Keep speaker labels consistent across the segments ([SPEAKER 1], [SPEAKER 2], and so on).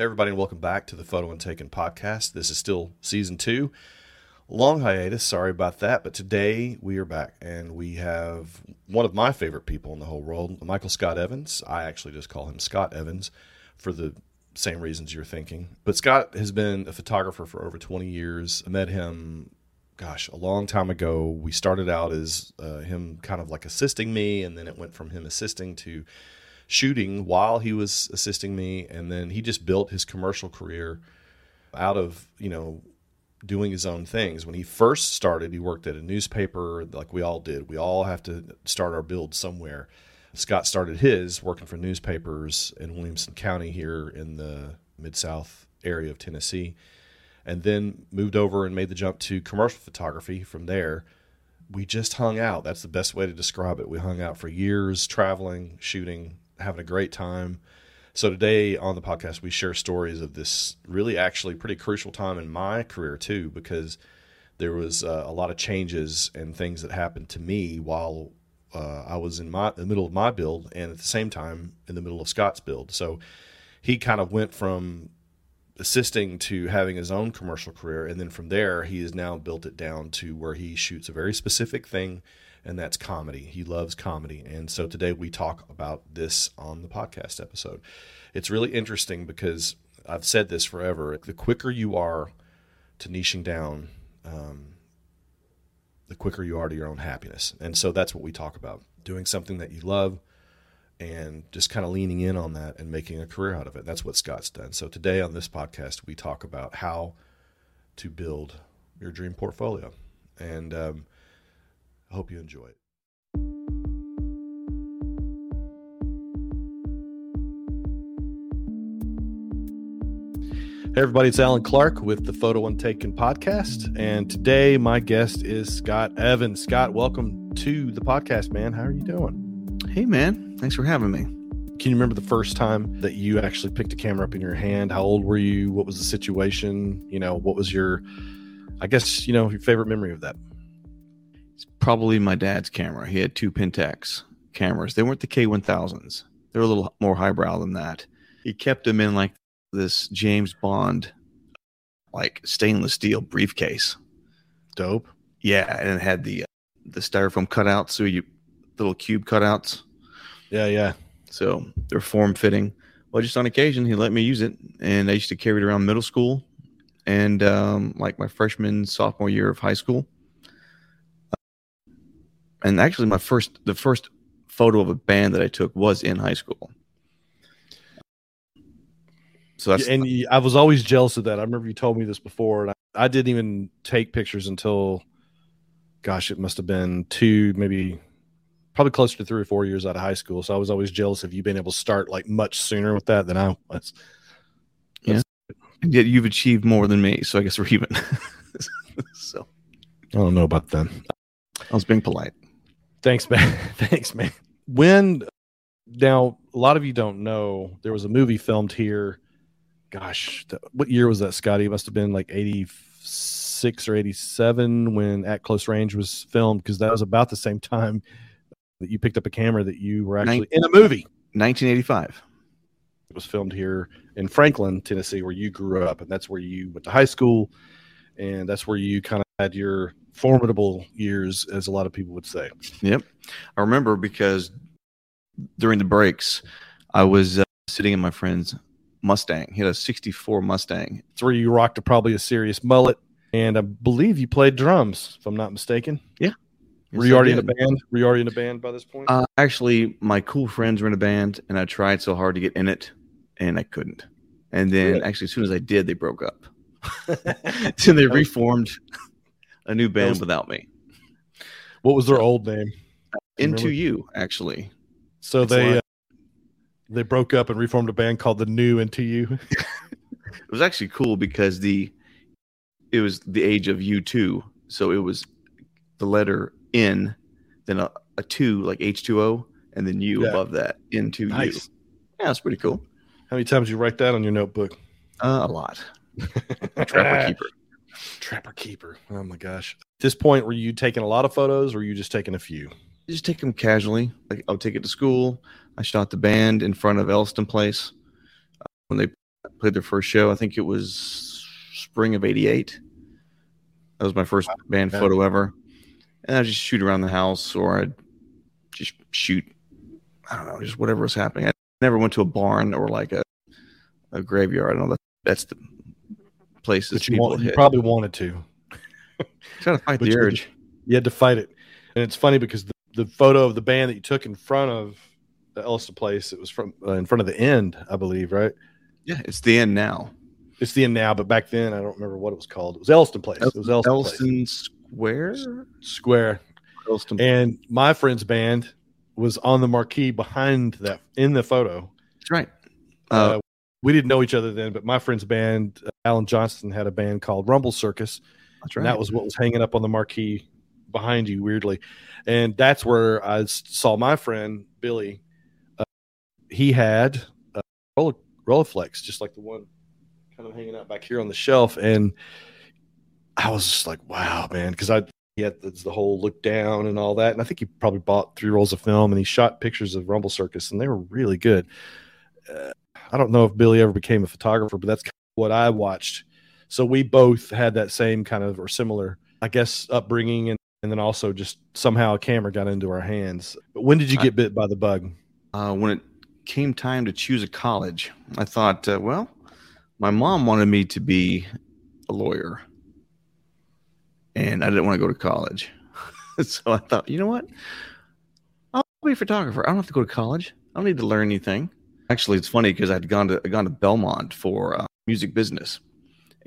[SPEAKER 1] Everybody, and welcome back to the Photo and Taken podcast. This is still season two. Long hiatus, sorry about that, but today we are back and we have one of my favorite people in the whole world, Michael Scott Evans. I actually just call him Scott Evans for the same reasons you're thinking. But Scott has been a photographer for over 20 years. I met him, gosh, a long time ago. We started out as uh, him kind of like assisting me, and then it went from him assisting to shooting while he was assisting me and then he just built his commercial career out of you know doing his own things. When he first started he worked at a newspaper like we all did. We all have to start our build somewhere. Scott started his working for newspapers in williamson county here in the mid-south area of tennessee and then moved over and made the jump to commercial photography. From there we just hung out. That's the best way to describe it. We hung out for years traveling shooting having a great time. So today on the podcast, we share stories of this really actually pretty crucial time in my career too, because there was uh, a lot of changes and things that happened to me while uh, I was in my in the middle of my build, and at the same time in the middle of Scott's build. So he kind of went from assisting to having his own commercial career, and then from there he has now built it down to where he shoots a very specific thing and that's comedy. He loves comedy. And so today we talk about this on the podcast episode. It's really interesting because I've said this forever. The quicker you are to niching down, um, the quicker you are to your own happiness. And so that's what we talk about doing something that you love and just kind of leaning in on that and making a career out of it. That's what Scott's done. So today on this podcast, we talk about how to build your dream portfolio. And, um, I hope you enjoy it. Hey, everybody, it's Allen Clark with the Photo and Taken podcast. And today, my guest is Scott Evans. Scott, welcome to the podcast, man. How are you doing?
[SPEAKER 2] Hey, man. Thanks for having me.
[SPEAKER 1] Can you remember the first time that you actually picked a camera up in your hand? How old were you? What was the situation? You know, what was your, I guess, you know, your favorite memory of that?
[SPEAKER 2] It's probably my dad's camera. He had two Pentax cameras. They weren't the K1000s. They're a little more highbrow than that. He kept them in like this James Bond, like stainless steel briefcase.
[SPEAKER 1] Dope.
[SPEAKER 2] Yeah, and it had the uh, the styrofoam cutouts, so you little cube cutouts.
[SPEAKER 1] Yeah, yeah.
[SPEAKER 2] So they're form fitting. Well, just on occasion, he let me use it, and I used to carry it around middle school and um, like my freshman sophomore year of high school and actually my first the first photo of a band that I took was in high school.
[SPEAKER 1] So that's and I was always jealous of that. I remember you told me this before, and I, I didn't even take pictures until, gosh, it must have been two, maybe probably closer to three or four years out of high school. So I was always jealous of you being able to start like much sooner with that than I was.
[SPEAKER 2] yeah, and yet you've achieved more than me, so I guess we're even.
[SPEAKER 1] so I don't know about that.
[SPEAKER 2] I was being polite.
[SPEAKER 1] Thanks, man. Thanks, man. When now a lot of you don't know there was a movie filmed here. Gosh, what year was that, Scotty? It must have been like eighty six or eighty seven when At Close Range was filmed because that was about the same time that you picked up a camera that you were actually Nin- in a movie.
[SPEAKER 2] Nineteen eighty five.
[SPEAKER 1] It was filmed here in Franklin, Tennessee, where you grew up, and that's where you went to high school, and that's where you kind of had your formidable years, as a lot of people would say.
[SPEAKER 2] Yep, I remember because during the breaks, I was uh, sitting in my friend's Mustang. He had a '64 Mustang.
[SPEAKER 1] Three, you rocked a, probably a serious mullet, and I believe you played drums, if I'm not mistaken.
[SPEAKER 2] Yeah.
[SPEAKER 1] Were you already in a band? Were you already in a band by this point?
[SPEAKER 2] Uh, actually, my cool friends were in a band, and I tried so hard to get in it, and I couldn't. And then, really? actually, as soon as I did, they broke up. so they reformed a new band was, without me.
[SPEAKER 1] What was their old name?
[SPEAKER 2] Into You, actually.
[SPEAKER 1] So they uh, they broke up and reformed a band called the New Into You.
[SPEAKER 2] it was actually cool because the it was the age of U two, so it was the letter N, then a, a two like H two O, and then U yeah. above that into nice. You. Yeah, it's pretty cool.
[SPEAKER 1] How many times you write that on your notebook?
[SPEAKER 2] Uh, a lot. Trapper keeper.
[SPEAKER 1] Trapper keeper. Oh my gosh. At this point, were you taking a lot of photos or were you just taking a few?
[SPEAKER 2] Just take them casually. Like I'll take it to school. I shot the band in front of Elliston Place uh, when they played their first show. I think it was spring of '88. That was my first band
[SPEAKER 1] Yeah.
[SPEAKER 2] photo ever. And I just shoot around the house, or I'd just shoot. I don't know, just whatever was happening. I never went to a barn or like a a graveyard. I know that that's the places
[SPEAKER 1] But you,
[SPEAKER 2] people
[SPEAKER 1] want, you probably wanted to.
[SPEAKER 2] Trying to fight
[SPEAKER 1] but
[SPEAKER 2] the
[SPEAKER 1] you-
[SPEAKER 2] urge.
[SPEAKER 1] You had to fight it. And it's funny because the, the photo of the band that you took in front of the Elliston place, it was from uh, in front of the end, I believe, right?
[SPEAKER 2] Yeah, it's the end now.
[SPEAKER 1] It's the end now, but back then I don't remember what it was called. It was Elliston Place. It was Place.
[SPEAKER 2] Elliston Square.
[SPEAKER 1] Square.
[SPEAKER 2] Elliston.
[SPEAKER 1] And my friend's band was on the marquee behind that in the photo.
[SPEAKER 2] That's right.
[SPEAKER 1] Uh,
[SPEAKER 2] Uh,
[SPEAKER 1] we didn't know each other then, but my friend's band, uh, Alan Johnston, had a band called Rumble Circus,
[SPEAKER 2] that's
[SPEAKER 1] and that was what was hanging up on the marquee behind you, weirdly. And that's where I saw my friend Billy. Uh, he had a Roll- Rolleiflex, just like the one kind of hanging out back here on the shelf, and I was just like, "Wow, man!" Because I he had the, the whole look down and all that, and I think he probably bought three rolls of film, and he shot pictures of Rumble Circus, and they were really good. Uh, I don't know if Billy ever became a photographer, but that's kind of what I watched. So we both had that same kind of or similar, I guess, upbringing, and, and then also just somehow a camera got into our hands. But when did you
[SPEAKER 2] I-
[SPEAKER 1] get bit by the bug?
[SPEAKER 2] uh, when it came time to choose a college, I thought, uh, well, my mom wanted me to be a lawyer, and I didn't want to go to college. so I thought, you know what? I'll be a photographer. I don't have to go to college. I don't need to learn anything. Actually, it's funny because I'd gone to gone to Belmont for uh, music business,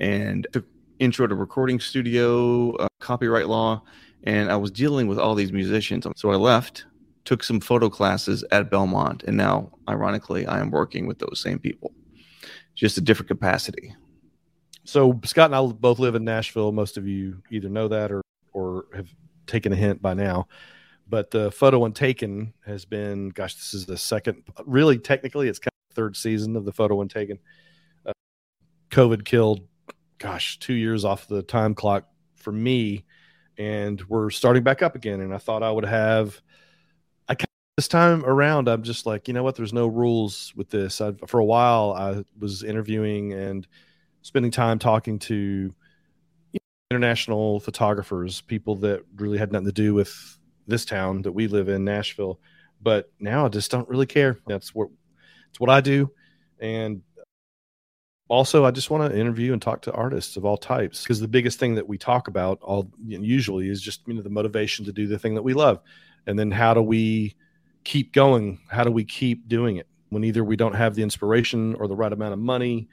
[SPEAKER 2] and took intro to recording studio, uh, copyright law, and I was dealing with all these musicians. So I left, took some photo classes at Belmont, and now, ironically, I am working with those same people, just a different capacity.
[SPEAKER 1] So Scott and I both live in Nashville. Most of you either know that or or have taken a hint by now. But the photo one taken has been, gosh, this is the second. Really, technically, it's kind of the third season of the photo one taken. Uh, COVID killed, gosh, two years off the time clock for me, and we're starting back up again. And I thought I would have. I kind of- this time around, I'm just like, you know what? There's no rules with this. I, for a while, I was interviewing and spending time talking to international photographers, people that really had nothing to do with this town that we live in, Nashville. But now I just don't really care. That's what it's what I do, and also I just want to interview and talk to artists of all types because the biggest thing that we talk about all usually is just you know the motivation to do the thing that we love, and then how do we keep going? How do we keep doing it when either we don't have the inspiration or the right amount of money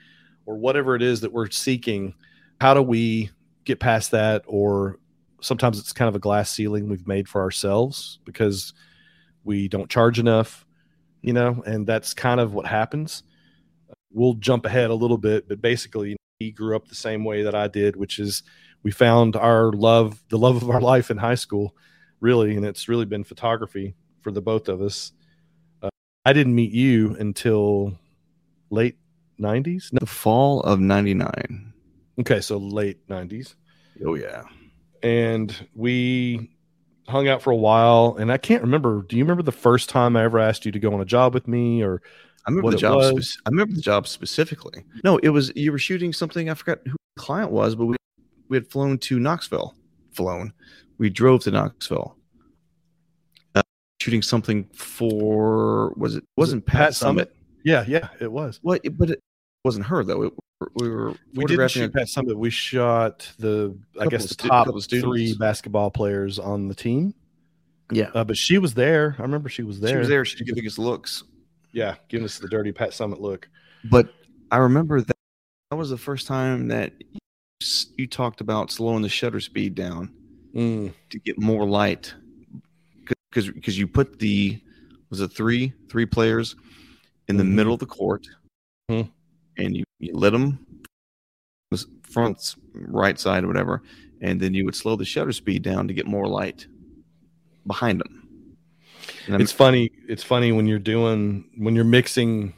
[SPEAKER 1] or whatever it is that we're seeking? How do we get past that or sometimes it's kind of a glass ceiling we've made for ourselves because we don't charge enough, you know, and that's kind of what happens. We'll jump ahead a little bit, but basically, he grew up the same way that I did, which is we found our love, the love of our life in high school, really, and it's really been photography for the both of us. Uh, I didn't meet you until late 90s. No,
[SPEAKER 2] The fall of '99.
[SPEAKER 1] okay, so late 90s.
[SPEAKER 2] Oh yeah.
[SPEAKER 1] And we hung out for a while and i can't remember do you remember the first time i ever asked you to go on a job with me or
[SPEAKER 2] I remember the job.
[SPEAKER 1] was.
[SPEAKER 2] Spec- I remember the job specifically. No, it was you were shooting something. I forgot who the client was, but we we had flown to Knoxville. Flown. We drove to Knoxville. Uh, shooting something for was it wasn't Pat, Summitt?
[SPEAKER 1] yeah yeah it was
[SPEAKER 2] What? But it wasn't her though. It, we were
[SPEAKER 1] we didn't
[SPEAKER 2] photographing
[SPEAKER 1] shoot Pat Summitt we shot the i guess the top
[SPEAKER 2] students.
[SPEAKER 1] three basketball players on the team
[SPEAKER 2] Yeah,
[SPEAKER 1] uh, but she was there i remember she was there
[SPEAKER 2] she was there. She was giving us looks.
[SPEAKER 1] yeah giving us the dirty Pat Summitt look
[SPEAKER 2] But I remember that that was the first time that you, talked about slowing the shutter speed down.
[SPEAKER 1] Mm,
[SPEAKER 2] to get more light because because you put the was it three three players in the
[SPEAKER 1] Mhm.
[SPEAKER 2] middle of the court
[SPEAKER 1] Mhm.
[SPEAKER 2] And you, you lit them front right side or whatever and then you would slow the shutter speed down to get more light behind them
[SPEAKER 1] it's funny it's funny when you're doing when you're mixing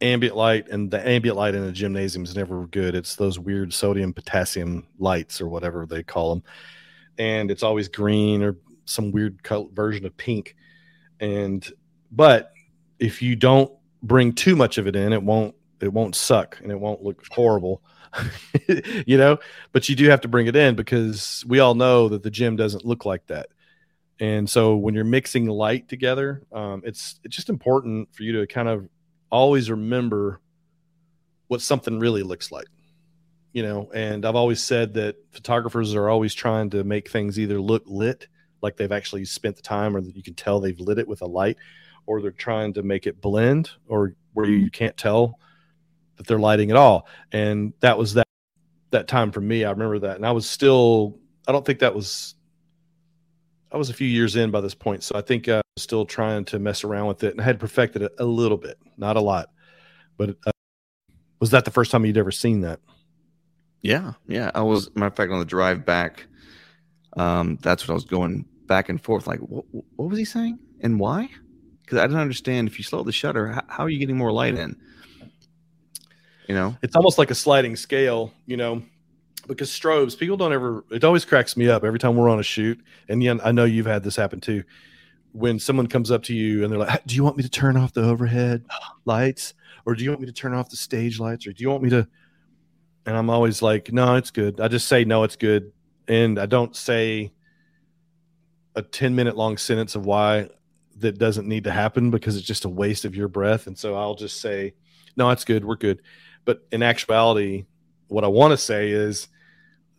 [SPEAKER 1] ambient light and the ambient light in a gymnasium is never good. It's those weird sodium potassium lights or whatever they call them and it's always green or some weird color version of pink. And but if you don't bring too much of it in it won't it won't suck and it won't look horrible. you know, but you do have to bring it in because we all know that the gym doesn't look like that. And so when you're mixing light together, um, it's it's just important for you to kind of always remember what something really looks like. You know, and I've always said that photographers are always trying to make things either look lit, like they've actually spent the time, or that you can tell they've lit it with a light, or they're trying to make it blend, or where you can't tell that they're lighting at all. And that was that that time for me. I remember that, and I was still. I don't think that was. I was a few years in by this point, so I think I was still trying to mess around with it, and I had perfected it a little bit, not a lot. But uh, was that the first time you'd ever seen that?
[SPEAKER 2] Yeah, yeah. I was matter of fact on the drive back. Um, that's what I was going back and forth. Like, what, what was he saying and why? Because I didn't understand. If you slow the shutter, how are you getting more light in? You know,
[SPEAKER 1] it's almost like a sliding scale, you know, because strobes, people don't ever, it always cracks me up every time we're on a shoot. And yeah, I know you've had this happen too. When someone comes up to you and they're like, Do you want me to turn off the overhead lights? Or do you want me to turn off the stage lights? Or do you want me to? And I'm always like, No, it's good. I just say, No, it's good. And I don't say a 10 minute long sentence of why that doesn't need to happen because it's just a waste of your breath. And so I'll just say, No, it's good. We're good but in actuality, what I want to say is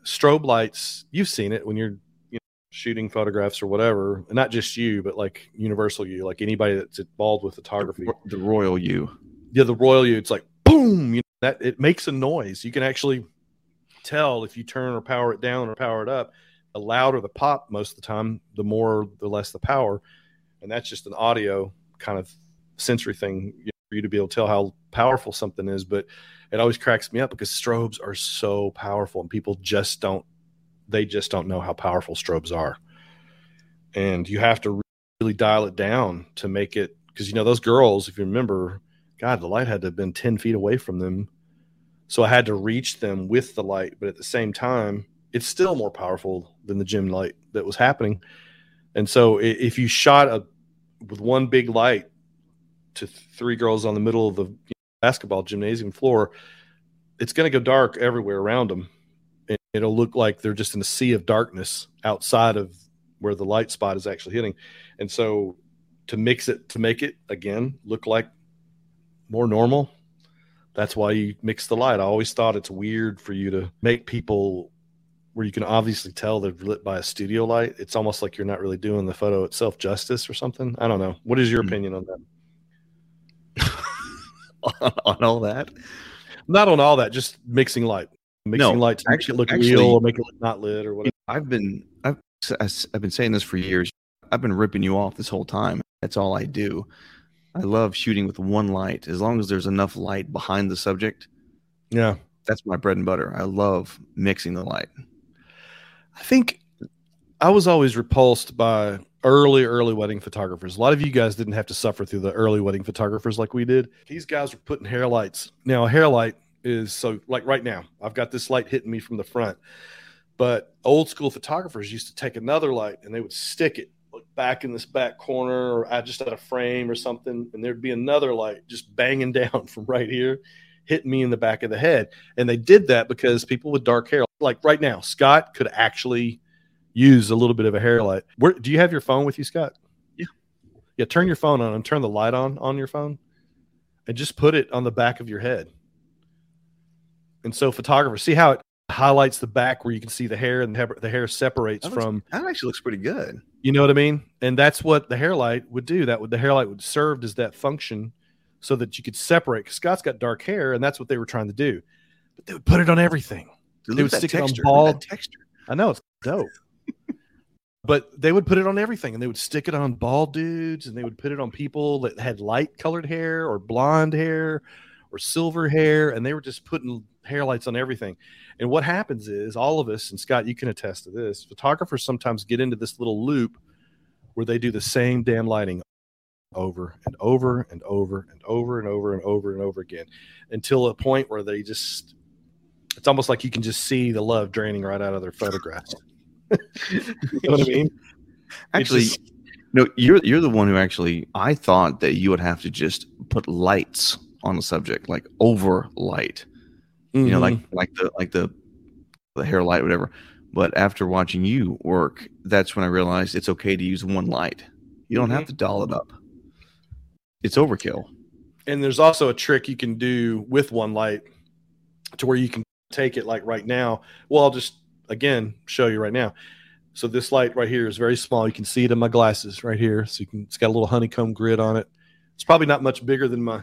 [SPEAKER 1] strobe lights, you've seen it when you're you know, shooting photographs or whatever, and not just you, but like universal you, like anybody that's involved with photography.
[SPEAKER 2] The royal you.
[SPEAKER 1] Yeah, the royal you. It's like boom, you know, that it makes a noise. You can actually tell if you turn or power it down or power it up. The louder the pop most of the time, the more the less the power. And that's just an audio kind of sensory thing you know, for you to be able to tell how powerful something is. But it always cracks me up because strobes are so powerful and people just don't they just don't know how powerful strobes are. And you have to really dial it down to make it because you know those girls if you remember god the light had to have been 10 feet away from them. So i had to reach them with the light but at the same time it's still more powerful than the gym light that was happening. And so if you shot a with one big light to three girls on the middle of the basketball gymnasium floor, it's going to go dark everywhere around them. And it'll look like they're just in a sea of darkness outside of where the light spot is actually hitting. And so to mix it, to make it again look like more normal, that's why you mix the light. I always thought it's weird for you to make people where you can obviously tell they're lit by a studio light. It's almost like you're not really doing the photo itself justice or something. I don't know. What is your mm-hmm. opinion on that?
[SPEAKER 2] On, on all that?
[SPEAKER 1] Not on all that, just mixing light, mixing no, light to actually look actually, real or make it look not lit or whatever.
[SPEAKER 2] I've been I've I've been saying this for years. I've been ripping you off this whole time. That's all I do. I love shooting with one light as long as there's enough light behind the subject.
[SPEAKER 1] Yeah,
[SPEAKER 2] that's my bread and butter. I love mixing the light.
[SPEAKER 1] I think I was always repulsed by early, early wedding photographers. A lot of you guys didn't have to suffer through the early wedding photographers like we did. These guys were putting hair lights. Now, a hair light is so like right now, I've got this light hitting me from the front. But old school photographers used to take another light and they would stick it back in this back corner or I just at a frame or something. And there'd be another light just banging down from right here, hitting me in the back of the head. And they did that because people with dark hair, like right now, Scott could actually use a little bit of a hair light. Where do you have your phone with you, Scott?
[SPEAKER 2] Yeah.
[SPEAKER 1] Yeah, turn your phone on and turn the light on on your phone and just put it on the back of your head. And so photographers see how it highlights the back where you can see the hair and the hair separates
[SPEAKER 2] that
[SPEAKER 1] looks, from
[SPEAKER 2] that actually looks pretty good.
[SPEAKER 1] You know what I mean? And that's what the hair light would do. That would the hair light would serve as that function so that you could separate. Scott's got dark hair, and that's what they were trying to do. But they would put it on everything.
[SPEAKER 2] Dude, they would stick texture, it on bald texture.
[SPEAKER 1] I know it's dope but they would put it on everything and they would stick it on bald dudes and they would put it on people that had light colored hair or blonde hair or silver hair and they were just putting hair lights on everything. And what happens is all of us and scott you can attest to this photographers sometimes get into this little loop where they do the same damn lighting over and over and over and over and over and over and over again until a point where they just it's almost like you can just see the love draining right out of their photographs
[SPEAKER 2] you know what I mean? Actually, just, no, you're you're the one who actually I thought that you would have to just put lights on the subject, like over light. You know, like mm-hmm. like the like the the hair light, whatever. But after watching you work, that's when I realized it's okay to use one light. You don't have mm-hmm. to doll it up. It's overkill.
[SPEAKER 1] and there's also a trick you can do with one light to where you can take it like right now. Well, I'll just again show you right now. So this light right here is very small. You can see it in my glasses right here. So you can it's got a little honeycomb grid on it. It's probably not much bigger than my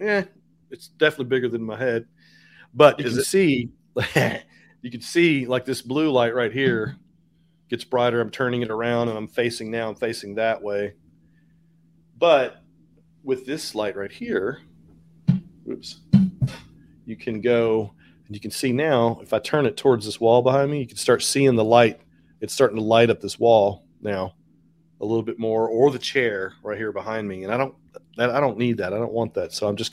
[SPEAKER 1] yeah, it's definitely bigger than my head. But you
[SPEAKER 3] Is
[SPEAKER 1] can
[SPEAKER 3] it-
[SPEAKER 1] see you can see like this blue light right here gets brighter. I'm turning it around and I'm facing now, I'm facing that way. But with this light right here, oops, you can go and you can see now if I turn it towards this wall behind me, you can start seeing the light. It's starting to light up this wall now a little bit more, or the chair right here behind me. And I don't that I don't need that. I don't want that. So I'm just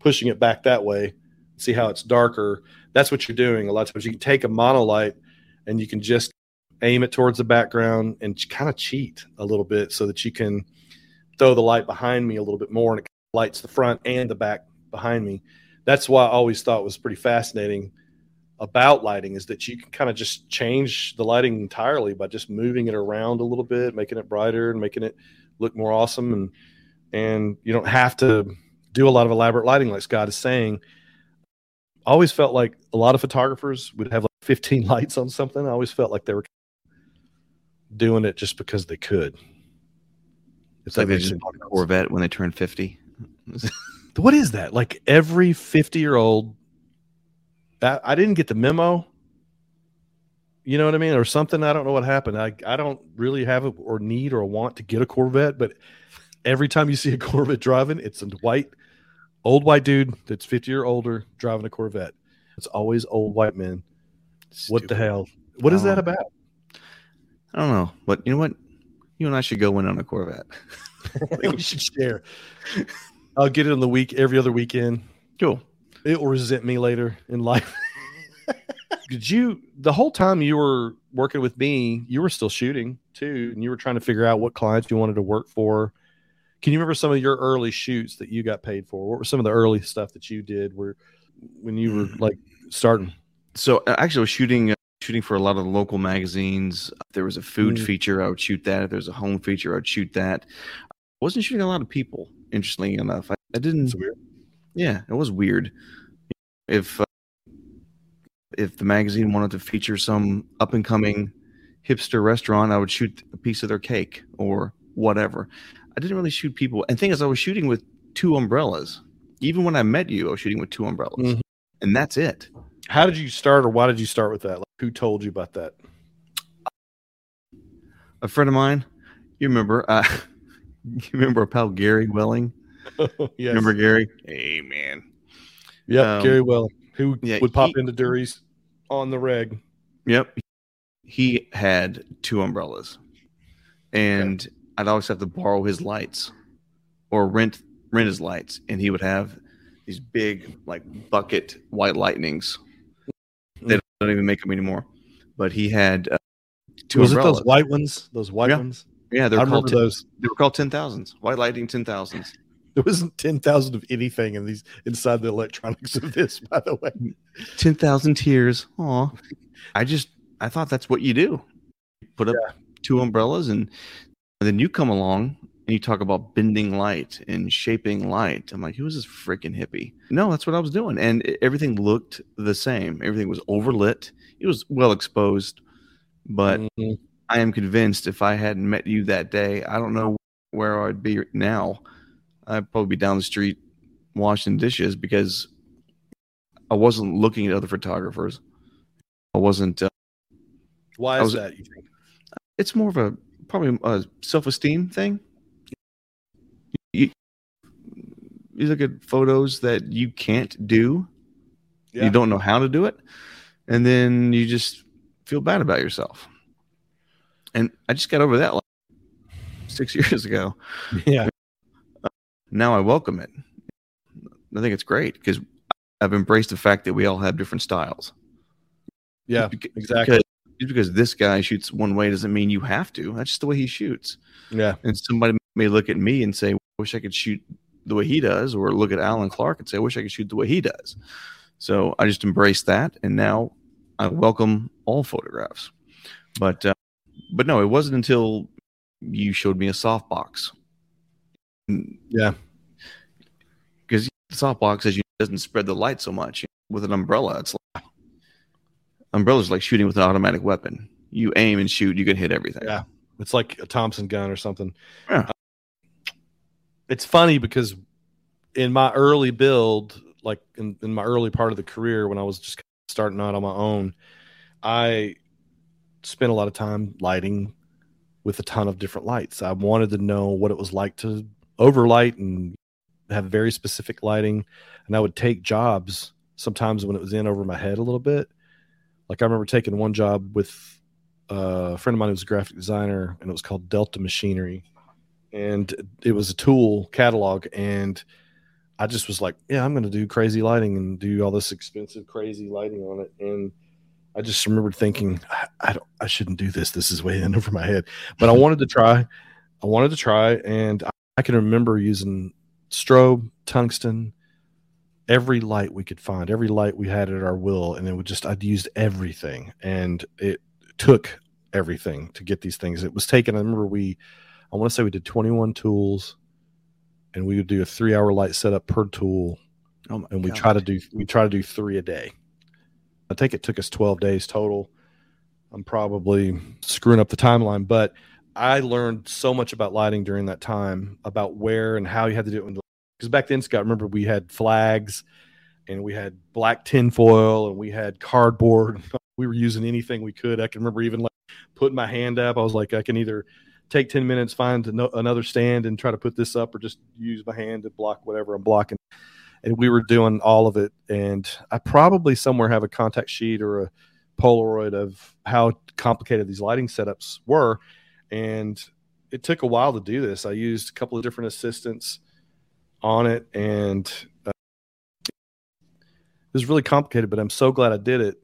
[SPEAKER 1] pushing it back that way. See how it's darker. That's what you're doing. A lot of times you can take a monolight and you can just aim it towards the background and kind of cheat a little bit so that you can throw the light behind me a little bit more and it lights the front and the back behind me. That's why I always thought was pretty fascinating about lighting is that you can kind of just change the lighting entirely by just moving it around a little bit, making it brighter and making it look more awesome and and you don't have to do a lot of elaborate lighting like Scott is saying. I always felt like a lot of photographers would have like 15 lights on something. I always felt like they were doing it just because they could.
[SPEAKER 2] It's like they just bought a. Corvette when they turned 50.
[SPEAKER 1] What is that? Like every 50 year old, I, I didn't get the memo. You know what I mean? Or something. I don't know what happened. I, I don't really have a, or need or want to get a Corvette, but every time you see a Corvette driving, it's a white, old white dude that's 50 year older driving a Corvette. It's always old white men. What the hell? What is that about?
[SPEAKER 2] I don't know. But you know what? You and I should go in on a Corvette.
[SPEAKER 1] we should share. I'll get it on the week, every other weekend.
[SPEAKER 2] Cool.
[SPEAKER 1] it will resent me later in life. Did you the whole time you were working with me, you were still shooting too, and you were trying to figure out what clients you wanted to work for. Can you remember some of your early shoots that you got paid for? What were some of the early stuff that you did where when you were like starting?
[SPEAKER 2] So uh, actually, I was shooting uh, shooting for a lot of the local magazines. If there was a food
[SPEAKER 1] Mm.
[SPEAKER 2] feature, I would shoot that. If there's a home feature, I would shoot that. I wasn't shooting a lot of people. Interestingly enough, I, I didn't. Yeah, it was weird. If uh, if the magazine wanted to feature some up and coming hipster restaurant, I would shoot a piece of their cake or whatever. I didn't really shoot people. And thing is, I was shooting with two umbrellas. Even when I met you, I was shooting with two umbrellas,
[SPEAKER 1] Mhm.
[SPEAKER 2] and that's it.
[SPEAKER 1] How did you start or why did you start with that? Like, who told you about that?
[SPEAKER 2] A friend of mine, you remember? Uh, you remember our pal Gary Welling?
[SPEAKER 1] yes.
[SPEAKER 2] Remember Gary? Hey man,
[SPEAKER 1] Yep,
[SPEAKER 2] um,
[SPEAKER 1] Gary Welling, who
[SPEAKER 2] yeah,
[SPEAKER 1] would pop
[SPEAKER 2] he-
[SPEAKER 1] into Dury's on the reg.
[SPEAKER 2] Yep. He had two umbrellas. And I'd always have to borrow his lights or rent rent his lights and he would have these big like bucket white lightnings. They don't even make them anymore. But he had uh, two
[SPEAKER 1] was it those white ones? Those white
[SPEAKER 2] Yeah.
[SPEAKER 1] ones?
[SPEAKER 2] Yeah, they
[SPEAKER 1] I
[SPEAKER 2] called ten,
[SPEAKER 1] those.
[SPEAKER 2] they were called 10,000s. White Lightning 10,000s.
[SPEAKER 1] There wasn't ten thousand of anything in these inside the electronics of this, by the way.
[SPEAKER 2] 10,000 tears. Aw. I just, I thought that's what you do. Put up two umbrellas and, then you come along and you talk about bending light and shaping light. I'm like, who is this freaking hippie? No, that's what I was doing. And everything looked the same. Everything was overlit. It was well exposed. But
[SPEAKER 1] Mhm.
[SPEAKER 2] I am convinced if I hadn't met you that day, I don't know where I'd be now. I'd probably be down the street washing dishes because I wasn't looking at other photographers. I wasn't. Uh,
[SPEAKER 1] why is
[SPEAKER 2] was-
[SPEAKER 1] that? You think?
[SPEAKER 2] it's more of a probably a self-esteem thing. You, you look at photos that you can't do,
[SPEAKER 1] Yeah.
[SPEAKER 2] you don't know how to do it, and then you just feel bad about yourself. And I just got over that like six years ago.
[SPEAKER 1] Yeah,
[SPEAKER 2] now I welcome it. I think it's great because I've embraced the fact that we all have different styles.
[SPEAKER 1] yeah, exactly.
[SPEAKER 2] Because, just because this guy shoots one way doesn't mean you have to. That's just the way he shoots.
[SPEAKER 1] yeah,
[SPEAKER 2] And somebody may look at me and say, I "Wish I could shoot the way he does, or look at Allen Clark and say, I wish I could shoot the way he does. So I just embraced that, and now I welcome all photographs. But uh, but no, it wasn't until you showed me a softbox.
[SPEAKER 1] Yeah.
[SPEAKER 2] Because the softbox, as you doesn't spread the light so much. With an umbrella, it's like umbrella's like shooting with an automatic weapon. You aim and shoot, you can hit everything.
[SPEAKER 1] Yeah. It's like a Thompson gun or something.
[SPEAKER 2] Yeah.
[SPEAKER 1] Uh, it's funny because in my early build, like in, in my early part of the career when I was just starting out on my own, I spent a lot of time lighting with a ton of different lights. I wanted to know what it was like to overlight and have very specific lighting. And I would take jobs sometimes when it was in over my head a little bit. Like I remember taking one job with uh, a friend of mine who was a graphic designer, and it was called Delta Machinery, and it was a tool catalog. And I just was like, "Yeah, I'm going to do crazy lighting and do all this expensive, crazy lighting on it." And I just remembered thinking, I, I don't, I shouldn't do this. This is way in over my head. But I wanted to try. I wanted to try, and I, I can remember using strobe, tungsten, every light we could find, every light we had at our will, and it would just I'd used everything, and it took everything to get these things. It was taken. I remember we, I want to say we did 21 tools, and we would do a three-hour light setup per tool,
[SPEAKER 2] Oh my
[SPEAKER 1] and we
[SPEAKER 2] God.
[SPEAKER 1] try to do we try to do three a day. I think it took us 12 days total. I'm probably screwing up the timeline, but I learned so much about lighting during that time about where and how you had to do it. Because back then, Scott, remember we had flags and we had black tinfoil and we had cardboard. We were using anything we could. I can remember even like putting my hand up. I was like, I can either take 10 minutes, find another stand and try to put this up or just use my hand to block whatever I'm blocking. And we were doing all of it. And I probably somewhere have a contact sheet or a Polaroid of how complicated these lighting setups were. And it took a while to do this. I used a couple of different assistants on it and uh, it was really complicated, but I'm so glad I did it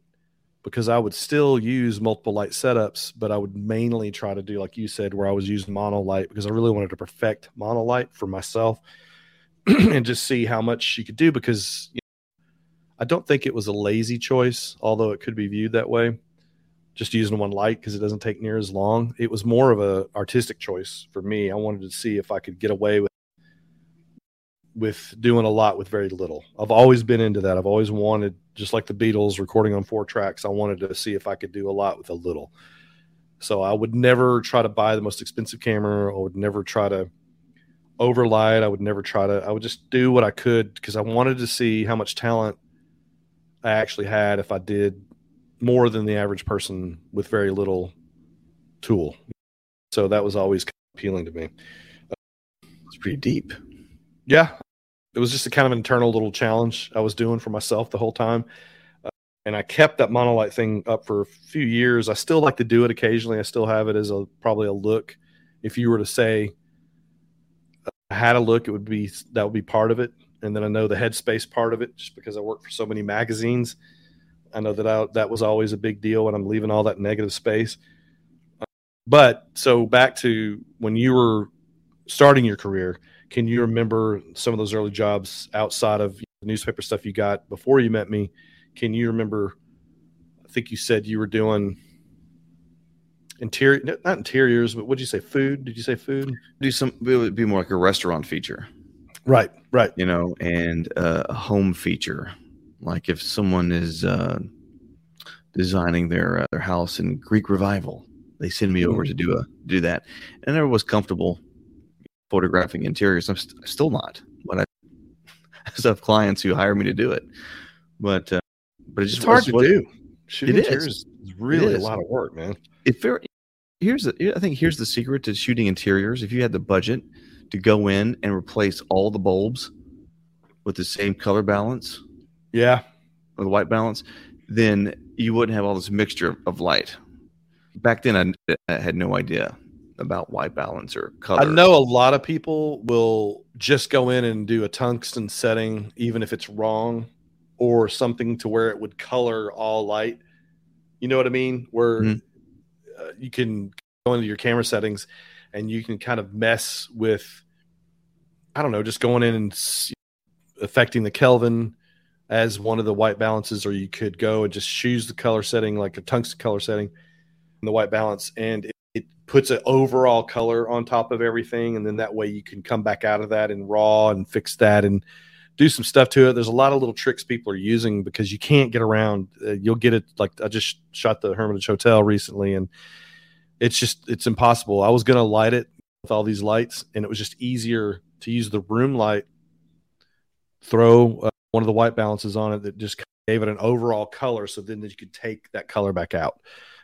[SPEAKER 1] because I would still use multiple light setups, but I would mainly try to do, like you said, where I was using mono light because I really wanted to perfect mono light for myself and just see how much you could do because you know, I don't think it was a lazy choice, although it could be viewed that way. Just using one light because it doesn't take near as long. It was more of a artistic choice for me. I wanted to see if I could get away with with doing a lot with very little. I've always been into that. I've always wanted, just like the Beatles recording on four tracks, I wanted to see if I could do a lot with a little. So I would never try to buy the most expensive camera. I would never try to overlight. I would never try to, I would just do what I could because I wanted to see how much talent I actually had if I did more than the average person with very little tool. So that was always kind of appealing to me.
[SPEAKER 2] It's pretty deep.
[SPEAKER 1] Yeah, it was just a kind of internal little challenge I was doing for myself the whole time. Uh, and I kept that monolight thing up for a few years. I still like to do it occasionally. I still have it as a probably a look. If you were to say I had a look, it would be that would be part of it. And then I know the headspace part of it, just because I work for so many magazines. I know that I, that was always a big deal when I'm leaving all that negative space. But so back to when you were starting your career, can you remember some of those early jobs outside of the newspaper stuff you got before you met me? Can you remember? I think you said you were doing interior, not interiors, but what did you say? Food? Did you say food?
[SPEAKER 2] Do some. It would be more like a restaurant feature,
[SPEAKER 1] Right, right.
[SPEAKER 2] you know, and uh, a home feature. Like if someone is uh, designing their uh, their house in Greek revival, they send me over to do a do that, and I was comfortable photographing interiors. I'm st- still not, but I, I still have clients who hire me to do it. But uh, but it just
[SPEAKER 1] It's hard to do. Shooting
[SPEAKER 2] It is.
[SPEAKER 1] really
[SPEAKER 2] is.
[SPEAKER 1] a lot of work, man.
[SPEAKER 2] if there here's the I think here's the secret to shooting interiors. If you had the budget to go in and replace all the bulbs with the same color balance
[SPEAKER 1] Yeah,
[SPEAKER 2] or the white balance, then you wouldn't have all this mixture of light. Back then, I, I had no idea about white balance or color.
[SPEAKER 1] I know a lot of people will just go in and do a tungsten setting, even if it's wrong, or something to where it would color all light. You know what I mean? Where
[SPEAKER 2] Mhm.
[SPEAKER 1] Uh, you can go into your camera settings and you can kind of mess with I don't know, just going in and affecting the Kelvin as one of the white balances, or you could go and just choose the color setting, like a tungsten color setting, in the white balance, and it, it puts an overall color on top of everything, and then that way you can come back out of that in raw and fix that and do some stuff to it. There's a lot of little tricks people are using because you can't get around. Uh, you'll get it like I just shot the Hermitage Hotel recently, and it's just it's impossible. I was gonna light it with all these lights, and it was just easier to use the room light. Throw uh, one of the white balances on it that just gave it an overall color, so then you could take that color back out,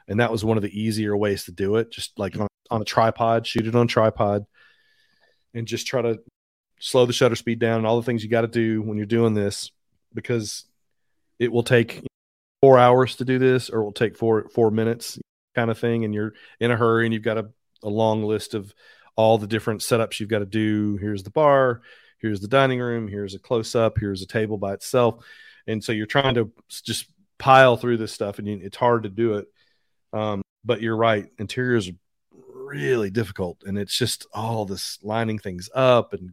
[SPEAKER 1] and that was one of the easier ways to do it. Just like on, on a tripod, shoot it on tripod, and just try to slow the shutter speed down and all the things you got to do when you're doing this because it will take four hours to do this or it will take four four minutes kind of thing and you're in a hurry and you've got a, a long list of all the different setups you've got to do. Here's the bar here's the dining room here's a close up here's a table by itself. And so you're trying to just pile through this stuff and it's hard to do it. Um, but you're right interiors are really difficult and it's just all this lining things up and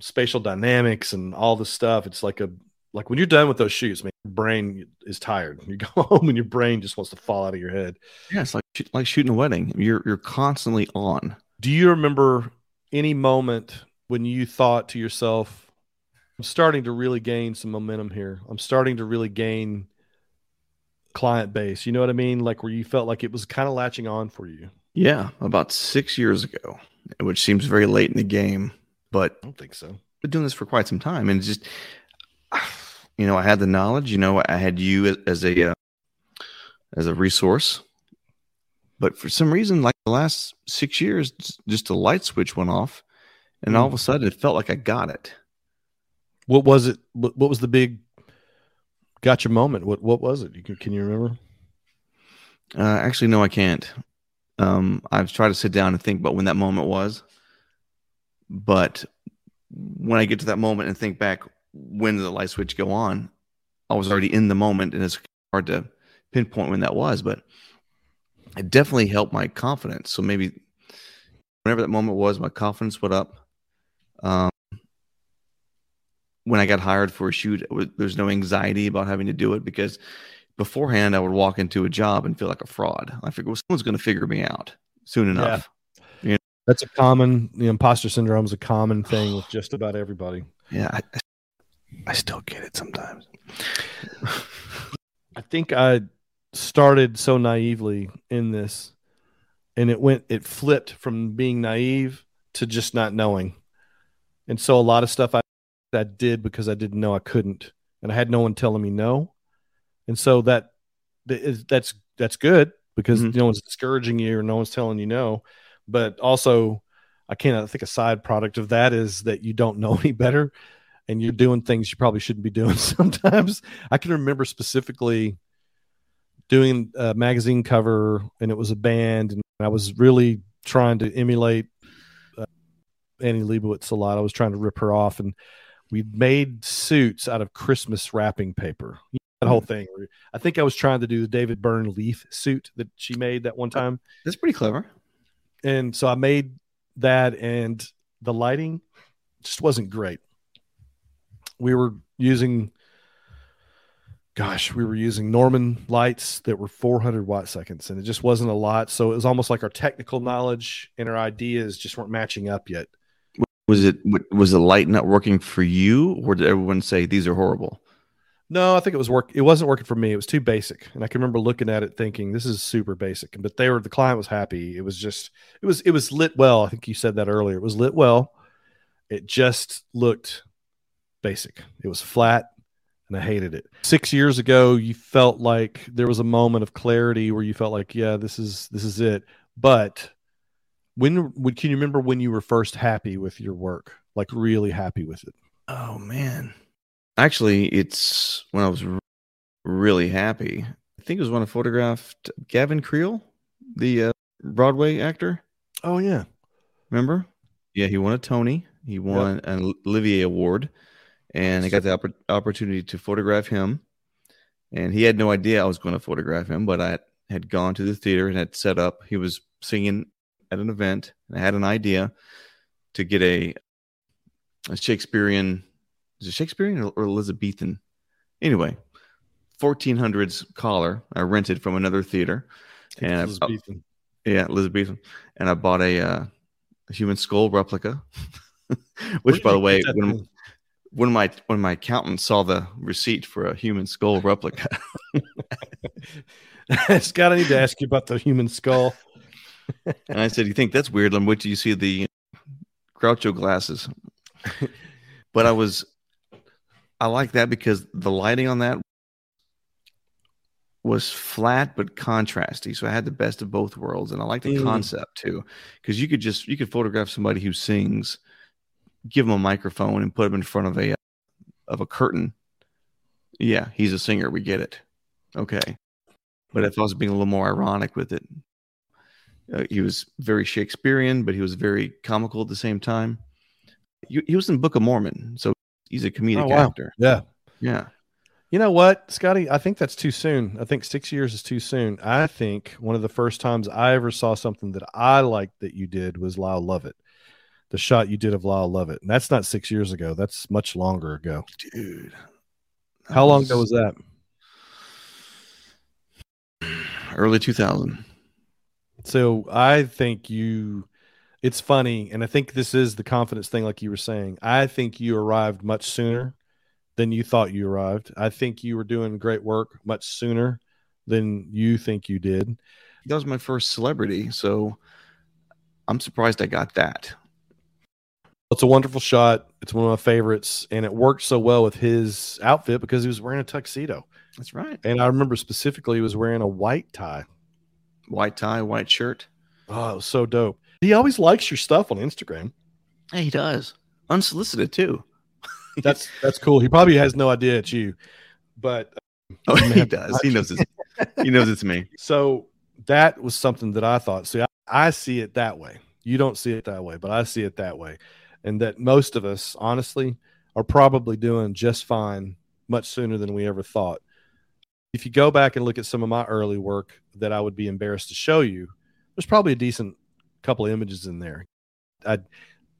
[SPEAKER 1] spatial dynamics and all this stuff. It's like a like when you're done with those shoots, man, your brain is tired. You go home and your brain just wants to fall out of your head.
[SPEAKER 2] Yeah, it's like like shooting a wedding. You're you're constantly on.
[SPEAKER 1] Do you remember any moment when you thought to yourself, I'm starting to really gain some momentum here. I'm starting to really gain client base. You know what I mean? Like where you felt like it was kind of latching on for you.
[SPEAKER 2] Yeah, about six years ago, which seems very late in the game, but
[SPEAKER 1] I don't think so.
[SPEAKER 2] been doing this for quite some time, and it's just, you know, I had the knowledge. You know, I had you as a uh, as a resource, but for some reason, like the last six years, just a light switch went off, and all of a sudden, it felt like I got it.
[SPEAKER 1] What was it? What, what was the big gotcha moment? What what was it? You can, can you remember?
[SPEAKER 2] Uh, actually, no, I can't. Um, I've tried to sit down and think about when that moment was, but when I get to that moment and think back, when did the light switch go on? I was already in the moment, and it's hard to pinpoint when that was, but it definitely helped my confidence. So maybe whenever that moment was, my confidence went up. Um, when I got hired for a shoot, there's no anxiety about having to do it because beforehand I would walk into a job and feel like a fraud. I figure well, someone's going to figure me out soon enough.
[SPEAKER 1] That's a common the imposter syndrome is a common thing with just about everybody.
[SPEAKER 2] Yeah, I, I still get it sometimes.
[SPEAKER 1] I think I started so naively in this and it went it flipped from being naive to just not knowing. And so a lot of stuff I, I did because I didn't know I couldn't and I had no one telling me no. And so that that is that's that's good because
[SPEAKER 2] Mhm.
[SPEAKER 1] no one's discouraging you or no one's telling you no. But also I can't I think a side product of that is that you don't know any better and you're doing things you probably shouldn't be doing sometimes. I can remember specifically doing a magazine cover and it was a band and I was really trying to emulate uh, Annie Leibovitz a lot. I was trying to rip her off and we made suits out of Christmas wrapping paper. You know, that whole thing. I think I was trying to do the David Byrne leaf suit that she made that one time.
[SPEAKER 2] That's pretty clever.
[SPEAKER 1] And so I made that and the lighting just wasn't great. We were using gosh, we were using Norman lights that were 400 watt seconds and it just wasn't a lot. So it was almost like our technical knowledge and our ideas just weren't matching up yet.
[SPEAKER 2] Was it was the light not working for you, or did everyone say these are horrible?
[SPEAKER 1] No, I think it was work. It wasn't working for me. It was too basic, and I can remember looking at it thinking, "This is super basic." But they were the client was happy. It was just it was it was lit well. I think you said that earlier. It was lit well. It just looked basic. It was flat, and I hated it. Six years ago, you felt like there was a moment of clarity where you felt like, "Yeah, this is this is it." But when, when can you remember when you were first happy with your work? Like really happy with it?
[SPEAKER 2] Oh man, actually, it's when I was r- really happy. I think it was when I photographed Gavin Creel, the uh, Broadway actor.
[SPEAKER 1] Oh yeah,
[SPEAKER 2] Remember? Yeah, he won a Tony. He won an Olivier Award, and I got the oppor- opportunity to photograph him. And he had no idea I was going to photograph him, but I had gone to the theater and had set up. He was singing at an event, and I had an idea to get a, a Shakespearean, is it Shakespearean or, or Elizabethan? Anyway, 1400s collar I rented from another theater. And I-
[SPEAKER 1] Elizabethan.
[SPEAKER 2] yeah, Elizabethan. And I bought a, uh, a human skull replica, which, by the way, when, when my when my accountant saw the receipt for a human skull replica,
[SPEAKER 1] Scott, I need to ask you about the human skull.
[SPEAKER 2] and I said, "You think that's weird? Then wait till you see the Groucho glasses." but I was, I like that because the lighting on that was flat but contrasty, so I had the best of both worlds, and I like the
[SPEAKER 1] Mm.
[SPEAKER 2] concept too, because you could just you could photograph somebody who sings, give them a microphone, and put them in front of a of a curtain. Yeah, he's a singer. We get it. Okay. But if I was being a little more ironic with it, uh, he was very Shakespearean, but he was very comical at the same time. He, he was in Book of Mormon, so he's a comedic
[SPEAKER 1] Oh, wow.
[SPEAKER 2] actor.
[SPEAKER 1] Yeah.
[SPEAKER 2] Yeah.
[SPEAKER 1] You know what, Scotty? I think that's too soon. I think six years is too soon. I think one of the first times I ever saw something that I liked that you did was Lyle Lovett. The shot you did of Lyle Lovett. And that's not six years ago. That's much longer ago.
[SPEAKER 2] Dude.
[SPEAKER 1] How long ago was that?
[SPEAKER 2] Early 2000.
[SPEAKER 1] So I think you, it's funny. And I think this is the confidence thing, like you were saying. I think you arrived much sooner than you thought you arrived. I think you were doing great work much sooner than you think you did.
[SPEAKER 2] That was my first celebrity, so I'm surprised I got that.
[SPEAKER 1] It's a wonderful shot. It's one of my favorites, and it worked so well with his outfit because he was wearing a tuxedo.
[SPEAKER 2] That's right.
[SPEAKER 1] And I remember specifically he was wearing a white tie.
[SPEAKER 2] White tie, white shirt.
[SPEAKER 1] Oh, it was so dope. He always likes your stuff on Instagram.
[SPEAKER 2] Hey, he does. Unsolicited too.
[SPEAKER 1] That's that's cool. He probably has no idea it's you, but
[SPEAKER 2] Oh,
[SPEAKER 1] You um,
[SPEAKER 2] he does. He knows it's he knows it's me.
[SPEAKER 1] so that was something that I thought. See, I, I see it that way. You don't see it that way, but I see it that way, and that most of us, honestly, are probably doing just fine much sooner than we ever thought. If you go back and look at some of my early work that I would be embarrassed to show you, there's probably a decent couple of images in there. I, a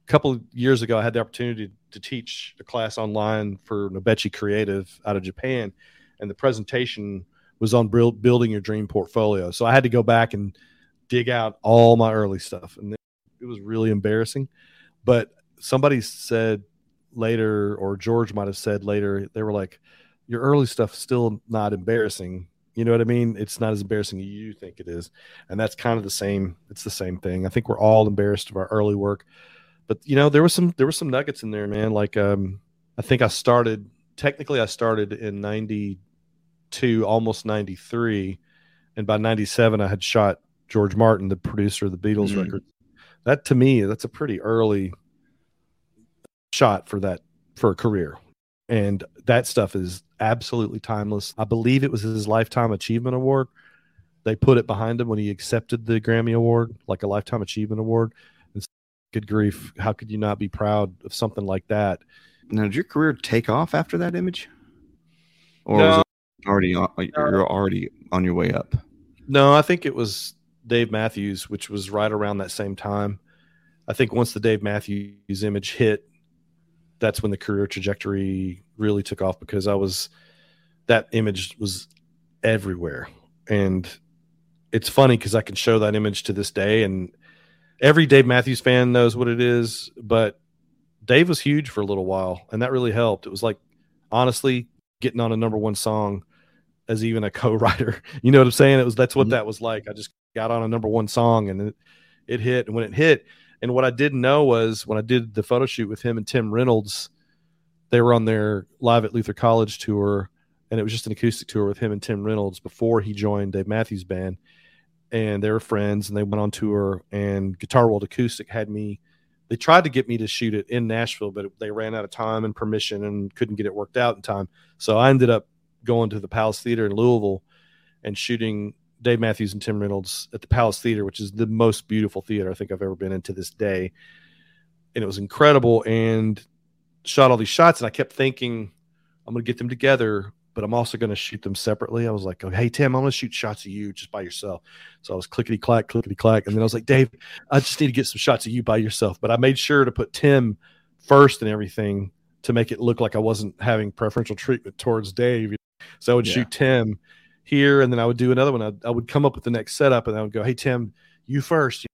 [SPEAKER 1] couple of years ago, I had the opportunity to teach a class online for Nobechi Creative out of Japan, and the presentation was on build, building your dream portfolio. So I had to go back and dig out all my early stuff, and it was really embarrassing. But somebody said later, or George might have said later, they were like, "Your early stuff still not embarrassing." You know what I mean? It's not as embarrassing as you think it is, and that's kind of the same. It's the same thing. I think we're all embarrassed of our early work, but you know, there was some there were some nuggets in there, man. Like, um, I think I started technically I started in 92, almost 93 and by 97 i had shot george martin the producer of the beatles
[SPEAKER 2] Mhm.
[SPEAKER 1] record that to me that's a pretty early shot for that for a career and that stuff is absolutely timeless i believe it was his lifetime achievement award they put it behind him when he accepted the grammy award like a lifetime achievement award and good grief how could you not be proud of something like that
[SPEAKER 2] Now, did your career take off after that image, or
[SPEAKER 1] No.
[SPEAKER 2] was it already on, uh, like, you're already on your way up?
[SPEAKER 1] No, I think it was Dave Matthews, which was right around that same time. I think once the Dave Matthews image hit, that's when the career trajectory really took off because I was that image was everywhere. And it's funny because I can show that image to this day and every Dave Matthews fan knows what it is, but Dave was huge for a little while and that really helped. It was like honestly getting on a number one song as even a co-writer. You know what I'm saying? It was that's what
[SPEAKER 2] Mhm.
[SPEAKER 1] that was like. I just got on a number one song and it, it hit. And when it hit, and what I didn't know was when I did the photo shoot with him and Tim Reynolds, they were on their live at Luther College tour, and it was just an acoustic tour with him and Tim Reynolds before he joined Dave Matthews Band. And they were friends, and they went on tour. And Guitar World Acoustic had me. They tried to get me to shoot it in Nashville, but they ran out of time and permission and couldn't get it worked out in time. So I ended up going to the Palace Theater in Louisville and shooting Dave Matthews and Tim Reynolds at the Palace Theater, which is the most beautiful theater I think I've ever been in to this day. And it was incredible and shot all these shots. And I kept thinking, I'm going to get them together, but I'm also going to shoot them separately. I was like, oh, hey, Tim, I'm going to shoot shots of you just by yourself. So I was clickety clack, clickety clack. And then I was like, Dave, I just need to get some shots of you by yourself. But I made sure to put Tim first and everything to make it look like I wasn't having preferential treatment towards Dave. So I would
[SPEAKER 2] Yeah.
[SPEAKER 1] shoot Tim here and then I would do another one. I, I would come up with the next setup and I would go, hey, Tim, you first.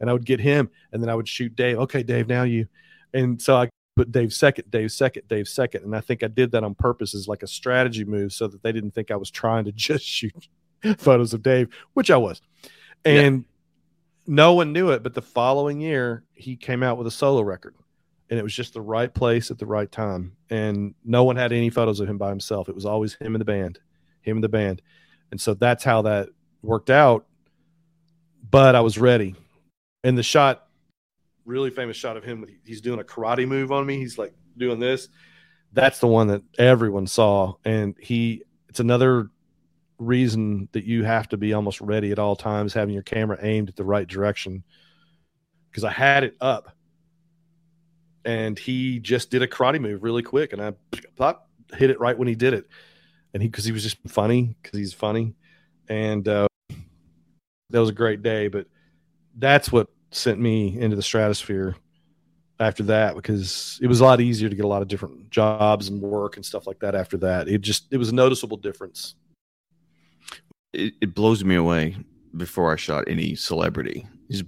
[SPEAKER 1] And I would get him and then I would shoot Dave. Okay, Dave, now you. And so I put Dave second, Dave second, Dave second. And I think I did that on purpose as like a strategy move so that they didn't think I was trying to just shoot photos of Dave, which I was. And no one knew it, but the following year he came out with a solo record. And it was just the right place at the right time. And no one had any photos of him by himself. It was always him and the band, him and the band. And so that's how that worked out. But I was ready. And the shot, really famous shot of him, he's doing a karate move on me. He's like doing this. That's the one that everyone saw. And he, it's another reason that you have to be almost ready at all times, having your camera aimed at the right direction. Because I had it up and he just did a karate move really quick. And I thought, hit it right when he did it. And he, because he was just funny, because he's funny. And uh, that was a great day. But that's what sent me into the stratosphere after that because it was a lot easier to get a lot of different jobs and work and stuff like that after that. It just, it was a noticeable difference.
[SPEAKER 2] It, it blows me away before I shot any celebrity. It just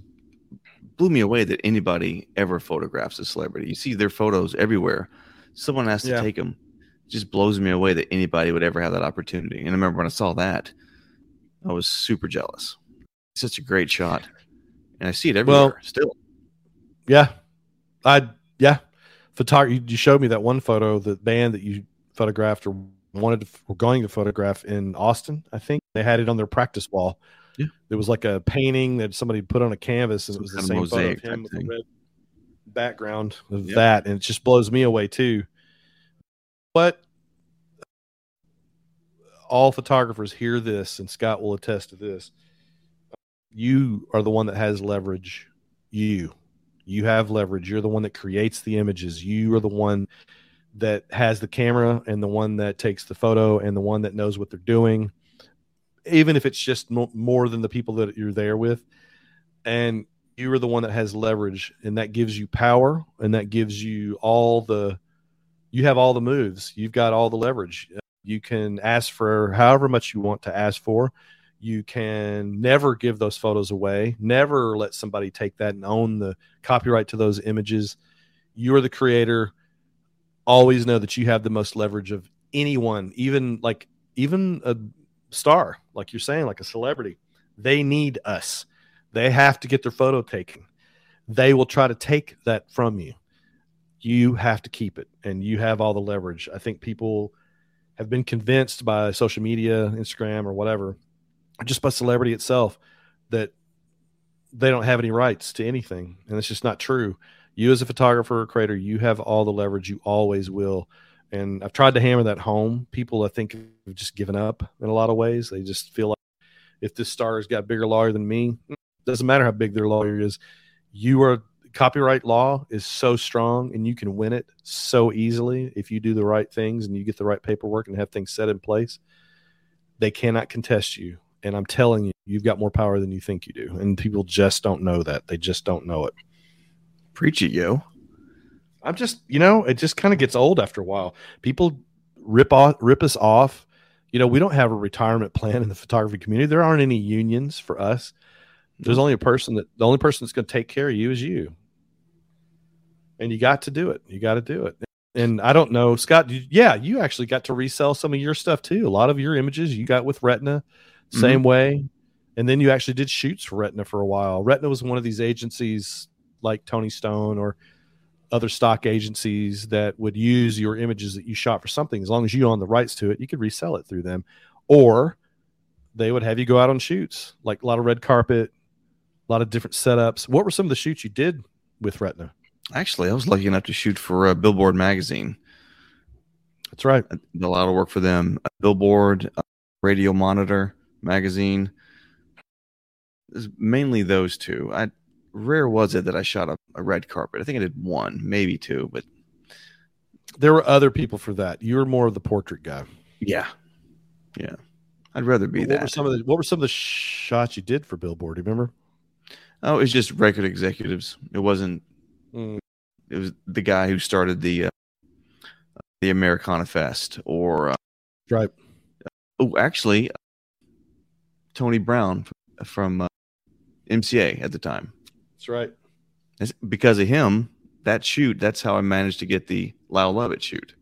[SPEAKER 2] blew me away that anybody ever photographs a celebrity. You see their photos everywhere. Someone has to
[SPEAKER 1] Yeah.
[SPEAKER 2] take them. It just blows me away that anybody would ever have that opportunity. And I remember when I saw that, I was super jealous. It's such a great shot. And I see it everywhere
[SPEAKER 1] Well,
[SPEAKER 2] still.
[SPEAKER 1] Yeah. I, yeah. Photog- you, showed me that one photo, the band that you photographed or wanted to, were going to photograph in Austin, I think. They had it on their practice wall.
[SPEAKER 2] Yeah.
[SPEAKER 1] There was like a painting that somebody put on a canvas and
[SPEAKER 2] Some
[SPEAKER 1] it was the same photo of him with the
[SPEAKER 2] thing.
[SPEAKER 1] red background of
[SPEAKER 2] Yep.
[SPEAKER 1] that. And it just blows me away too. But all photographers hear this, and Scott will attest to this. You are the one that has leverage. You, you have leverage. You're the one that creates the images. You are the one that has the camera and the one that takes the photo and the one that knows what they're doing, even if it's just mo- more than the people that you're there with. And you are the one that has leverage, and that gives you power, and that gives you all the. You have all the moves. You've got all the leverage. Uh, you can ask for however much you want to ask for. You can never give those photos away. Never let somebody take that and own the copyright to those images. You are the creator. Always know that you have the most leverage of anyone, even like even a star, like you're saying, like a celebrity. They need us. They have to get their photo taken. They will try to take that from you. You have to keep it, and you have all the leverage. I think people have been convinced by social media, Instagram, or whatever, just by celebrity itself, that they don't have any rights to anything. And it's just not true. You, as a photographer or creator, you have all the leverage. You always will. And I've tried to hammer that home. People, I think, have just given up in a lot of ways. They just feel like if this star has got bigger lawyer than me, doesn't matter how big their lawyer is. You are copyright law is so strong and you can win it so easily if you do the right things and you get the right paperwork and have things set in place. They cannot contest you. And I'm telling you, you've got more power than you think you do. And people just don't know that. They just don't know it.
[SPEAKER 2] Preach it, yo.
[SPEAKER 1] I'm just, you know, it just kind of gets old after a while. People rip off, rip us off. You know, we don't have a retirement plan in the photography community. There aren't any unions for us. There's only a person that the only person that's going to take care of you is you. And you got to do it. You got to do it. And I don't know, Scott. you- Yeah, you actually got to resell some of your stuff too. A lot of your images you got with Retna, mm-hmm. same way. And then you actually did shoots for Retna for a while. Retna was one of these agencies like Tony Stone or other stock agencies that would use your images that you shot for something. As long as you own the rights to it, you could resell it through them. Or they would have you go out on shoots, like a lot of red carpet, a lot of different setups. What were some of the shoots you did with Retna?
[SPEAKER 2] Actually, I was lucky enough to shoot for uh, Billboard magazine.
[SPEAKER 1] That's right.
[SPEAKER 2] I did a lot of work for them. Billboard, uh, Radio Monitor magazine. Mainly those two. I rare was it that I shot a, a red carpet. I think I did one, maybe two, but
[SPEAKER 1] There were other people for that. You were more of the portrait guy.
[SPEAKER 2] Yeah, yeah. I'd rather be
[SPEAKER 1] what
[SPEAKER 2] that.
[SPEAKER 1] were some of the what were some of the shots you did for Billboard? Do you remember?
[SPEAKER 2] Oh, it's just record executives. It wasn't.
[SPEAKER 1] Mm.
[SPEAKER 2] It was the guy who started the uh, the Americana Fest, or uh,
[SPEAKER 1] Right.
[SPEAKER 2] oh, actually, Tony Brown from uh, MCA at the time.
[SPEAKER 1] That's right.
[SPEAKER 2] It's because of him, that shoot. That's how I managed to get the Lyle Lovett shoot.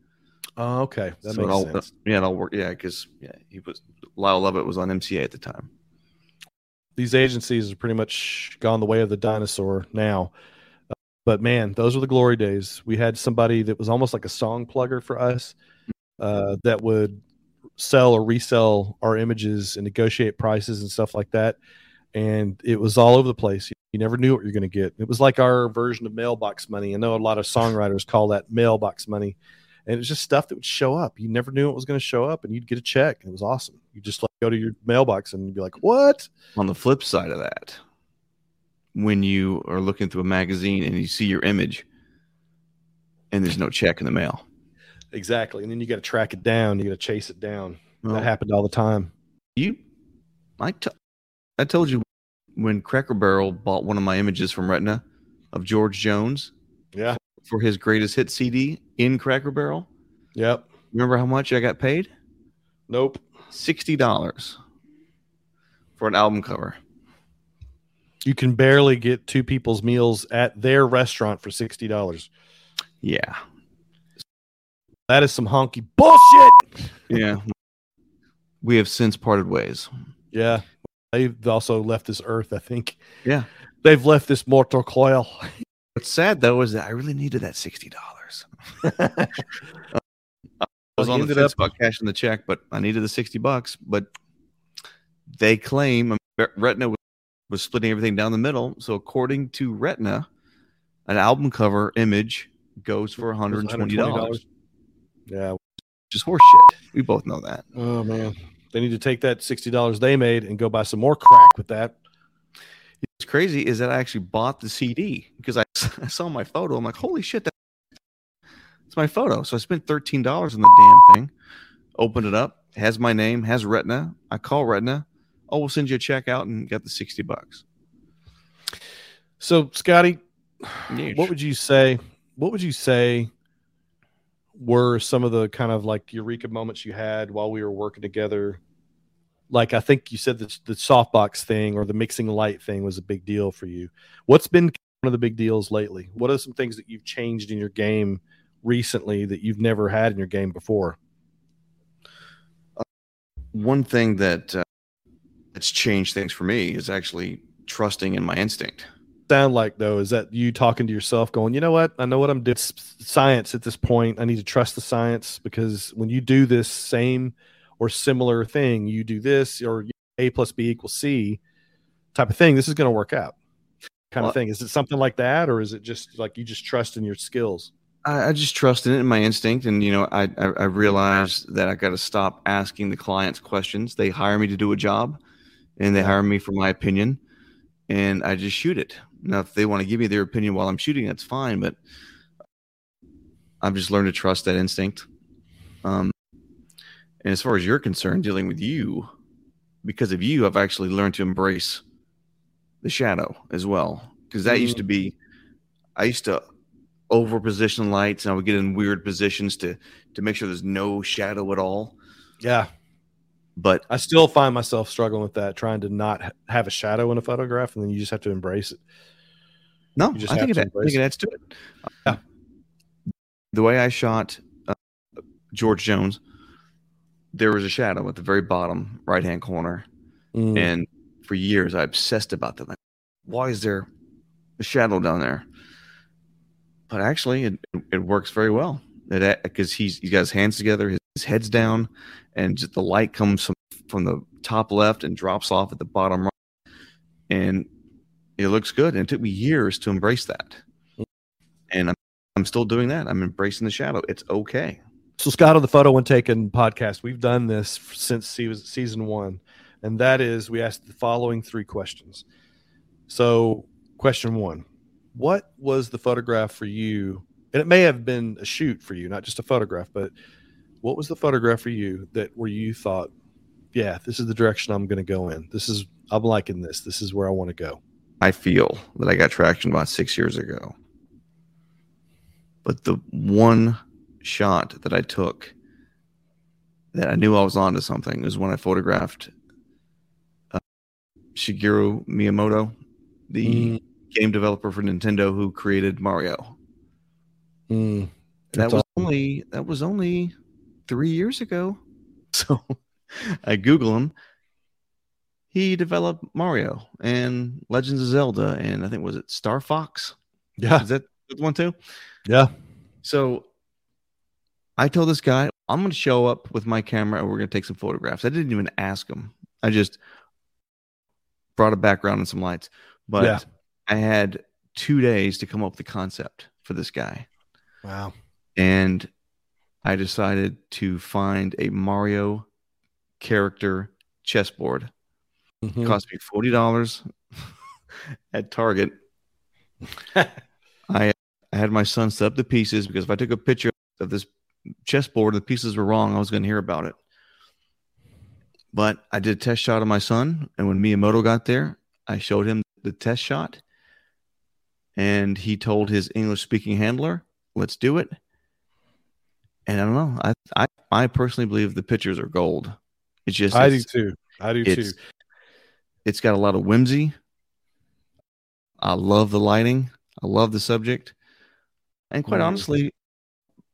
[SPEAKER 1] Oh, okay. That
[SPEAKER 2] So
[SPEAKER 1] makes
[SPEAKER 2] all,
[SPEAKER 1] sense.
[SPEAKER 2] Yeah, it all worked. Yeah, because yeah, he was Lyle Lovett was on MCA at the time.
[SPEAKER 1] These agencies are pretty much gone the way of the dinosaur now. But man, those were the glory days. We had somebody that was almost like a song plugger for us uh, that would sell or resell our images and negotiate prices and stuff like that. And it was all over the place. You never knew what you're going to get. It was like our version of mailbox money. I know a lot of songwriters call that mailbox money. And it's just stuff that would show up. You never knew it was going to show up, and you'd get a check. It was awesome. You just like go to your mailbox and you'd be like, "What?"
[SPEAKER 2] On the flip side of that, when you are looking through a magazine and you see your image, and there's no check in the mail,
[SPEAKER 1] Exactly. And then you got to track it down. You got to chase it down.
[SPEAKER 2] well,
[SPEAKER 1] that happened all the time.
[SPEAKER 2] you, I, t- I told you when Cracker Barrel bought one of my images from Retna of George Jones
[SPEAKER 1] Yeah.
[SPEAKER 2] for his greatest hit CD in Cracker Barrel.
[SPEAKER 1] Yep.
[SPEAKER 2] Remember how much I got paid?
[SPEAKER 1] Nope.
[SPEAKER 2] Sixty dollars for an album cover.
[SPEAKER 1] You can barely get two people's meals at their restaurant for sixty dollars.
[SPEAKER 2] Yeah,
[SPEAKER 1] That is some honky bullshit.
[SPEAKER 2] yeah. we have since parted ways.
[SPEAKER 1] Yeah. They've also left this earth, I think.
[SPEAKER 2] Yeah.
[SPEAKER 1] They've left this mortal coil.
[SPEAKER 2] What's sad though is that I really needed that sixty dollars. I was on the fence
[SPEAKER 1] up-
[SPEAKER 2] about cashing the check, but I needed the sixty bucks. But they claim Retna was, was splitting everything down the middle. So according to Retna, an album cover image goes for one hundred and twenty dollars.
[SPEAKER 1] Yeah.
[SPEAKER 2] Just horseshit. We both know that.
[SPEAKER 1] Oh man. They need to take that sixty dollars they made and go buy some more crack with that.
[SPEAKER 2] It's crazy is that I actually bought the CD because I, I saw my photo. I'm like, holy shit, that, it's my photo. So I spent thirteen dollars on the damn thing. Opened it up, has my name, has Retna. I call Retna. Oh, we'll send you a check out and got the sixty bucks.
[SPEAKER 1] So Scotty, what would you say? What would you say were some of the kind of like eureka moments you had while we were working together? Like I think you said the, the softbox thing or the mixing light thing was a big deal for you. What's been one of the big deals lately? What are some things that you've changed in your game recently that you've never had in your game before?
[SPEAKER 2] One thing that uh, that's changed things for me is actually trusting in my instinct.
[SPEAKER 1] Sound like though is that you talking to yourself, going, you know what? I know what I'm doing. It's Science at this point. I need to trust the science because when you do this same or similar thing, you do this or A plus B equals C type of thing. This is going to work out. Kind
[SPEAKER 2] Well-
[SPEAKER 1] of thing. Is it something like that, or is it just like you just trust in your skills?
[SPEAKER 2] I, I just trust in it, in my instinct, and you know, I I, I realized that I got to stop asking the clients questions. They hire me to do a job, and they hire me for my opinion, and I just shoot it. Now, if they want to give me their opinion while I'm shooting, that's fine. But I've just learned to trust that instinct. Um, and as far as you're concerned, dealing with you, because of you, I've actually learned to embrace the shadow as well. Because that used to be, I used to over position lights and I would get in weird positions to to make sure there's no shadow at all.
[SPEAKER 1] Yeah,
[SPEAKER 2] But
[SPEAKER 1] I still find myself struggling with that, trying to not have a shadow in a photograph, and then you just have to embrace it.
[SPEAKER 2] no,
[SPEAKER 1] just
[SPEAKER 2] I think it,
[SPEAKER 1] have
[SPEAKER 2] I think it adds to it. Uh, The way I shot uh, George Jones, there was a shadow at the very bottom right hand corner,
[SPEAKER 1] Mm.
[SPEAKER 2] and for years I obsessed about that. Like, why is there a shadow down there? But actually, it it works very well. It because he's he got his hands together, his, his head's down, and just the light comes from from the top left and drops off at the bottom right, and it looks good. And it took me years to embrace that, and I'm I'm still doing that. I'm embracing the shadow. It's okay.
[SPEAKER 1] So, Scott, on the Photo One Taken podcast, we've done this since se- season one, and that is we asked the following three questions. So, question one What was the photograph for you? And it may have been a shoot for you, not just a photograph, but what was the photograph for you that where you thought, yeah, this is the direction I'm going to go in. This is I'm liking this. This is where I want to go.
[SPEAKER 2] I feel that I got traction about six years ago. But the one shot that I took that I knew I was onto something was when I photographed uh, Shigeru Miyamoto, the
[SPEAKER 1] Mm.
[SPEAKER 2] game developer for Nintendo who created Mario.
[SPEAKER 1] Mm.
[SPEAKER 2] That
[SPEAKER 1] That's
[SPEAKER 2] was only that was only three years ago. So I Google him. He developed Mario and Legends of Zelda, and I think was it Star Fox?
[SPEAKER 1] Yeah.
[SPEAKER 2] Is that the one too?
[SPEAKER 1] Yeah.
[SPEAKER 2] So I told this guy, I'm going to show up with my camera and we're going to take some photographs. I didn't even ask him. I just brought a background and some lights. But
[SPEAKER 1] Yeah.
[SPEAKER 2] I had two days to come up with the concept for this guy.
[SPEAKER 1] Wow.
[SPEAKER 2] And I decided to find a Mario character chessboard.
[SPEAKER 1] Mhm.
[SPEAKER 2] It cost me $40 at Target. I, I had my son set up the pieces because if I took a picture of this chessboard, and the pieces were wrong, I was going to hear about it. But I did a test shot of my son, and when Miyamoto got there, I showed him the test shot, and he told his English-speaking handler, "Let's do it." And I don't know. I I, I personally believe the pictures are gold. It's just
[SPEAKER 1] I do too. I do
[SPEAKER 2] it's
[SPEAKER 1] too.
[SPEAKER 2] it's got a lot of whimsy. I love the lighting. I love the subject. And quite
[SPEAKER 1] Mhm.
[SPEAKER 2] honestly,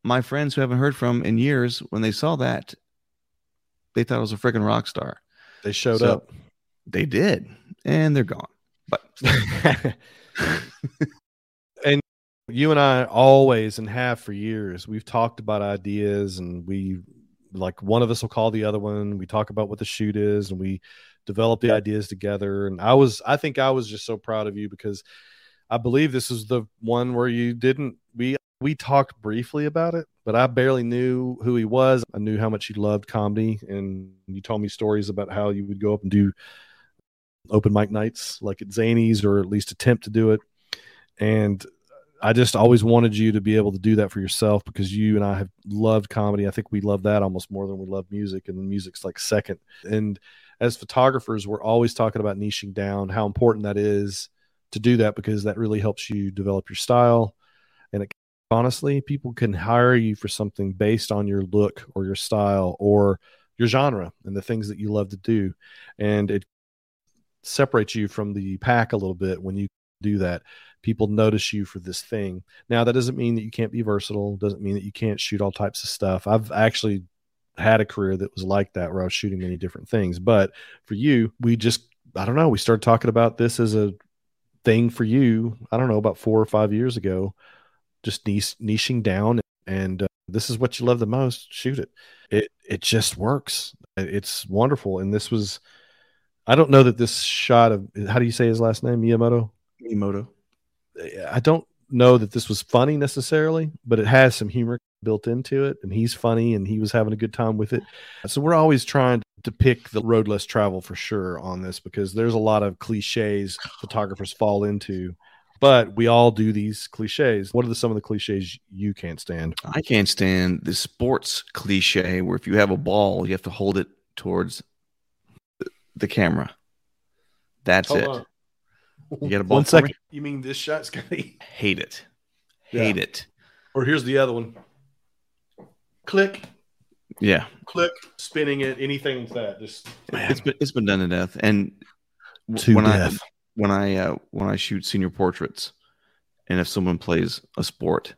[SPEAKER 2] my friends who haven't heard from in years, when they saw that, they thought I was a freaking rock star.
[SPEAKER 1] They showed
[SPEAKER 2] So-
[SPEAKER 1] up.
[SPEAKER 2] They did, and they're gone. But
[SPEAKER 1] you and I always and have for years, we've talked about ideas and we like one of us will call the other one. We talk about what the shoot is and we develop the ideas together. And I was, I think I was just so proud of you because I believe this is the one where you didn't, we, we talked briefly about it, but I barely knew who he was. I knew how much he loved comedy. And you told me stories about how you would go up and do open mic nights like at Zanies or at least attempt to do it. And I just always wanted you to be able to do that for yourself because you and I have loved comedy. I think we love that almost more than we love music, and music's like second. And as photographers, we're always talking about niching down, how important that is to do that because that really helps you develop your style. And it, honestly, people can hire you for something based on your look or your style or your genre and the things that you love to do. And it separates you from the pack a little bit when you do that. People notice you for this thing. Now that doesn't mean that you can't be versatile. Doesn't mean that you can't shoot all types of stuff. I've actually had a career that was like that where i was shooting many different things. But for you we just i don't know we started talking about this as a thing for you i don't know about four or five years ago just niche, niching down and uh, this is what you love the most shoot it. It it just works. It's wonderful. And this was i don't know that this shot of how do you say his last name? Miyamoto
[SPEAKER 2] Miyamoto.
[SPEAKER 1] I don't know that this was funny necessarily, but it has some humor built into it, and he's funny and he was having a good time with it. So we're always trying to pick the road less travel for sure on this because there's a lot of cliches photographers fall into, but we all do these cliches. What are the, some of the cliches you can't stand?
[SPEAKER 2] I can't stand the sports cliche where if you have a ball, you have to hold it towards the- the camera. That's
[SPEAKER 1] Hold
[SPEAKER 2] it.
[SPEAKER 1] on.
[SPEAKER 2] You got a ball
[SPEAKER 1] One
[SPEAKER 2] for me?
[SPEAKER 1] You mean this shot, Scotty?
[SPEAKER 2] Hate it.
[SPEAKER 1] Yeah.
[SPEAKER 2] Hate it.
[SPEAKER 1] Or here's the other one. Click,
[SPEAKER 2] Yeah.
[SPEAKER 1] click, spinning it, anything like that. Just
[SPEAKER 2] It's been it's been done to death. And
[SPEAKER 1] To
[SPEAKER 2] when
[SPEAKER 1] death.
[SPEAKER 2] I when I uh, when I shoot senior portraits, and if someone plays a sport,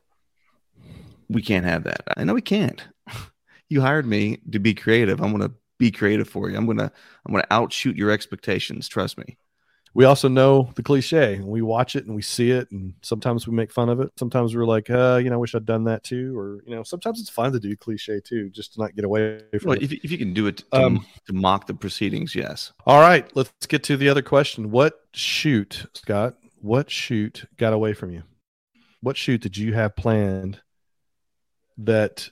[SPEAKER 2] we can't have that. I know we can't. You hired me to be creative. I'm gonna be creative for you. I'm gonna I'm gonna outshoot your expectations. Trust me.
[SPEAKER 1] We also know the cliche and we watch it and we see it and sometimes we make fun of it. Sometimes we're like uh you know i wish i'd done that too or you know sometimes it's fun to do cliche too just to not get away from
[SPEAKER 2] Well,
[SPEAKER 1] it.
[SPEAKER 2] if, if you can do it to,
[SPEAKER 1] Um,
[SPEAKER 2] to mock the proceedings, yes.
[SPEAKER 1] all right let's get to the other question. What shoot scott what shoot got away from you? What shoot did you have planned that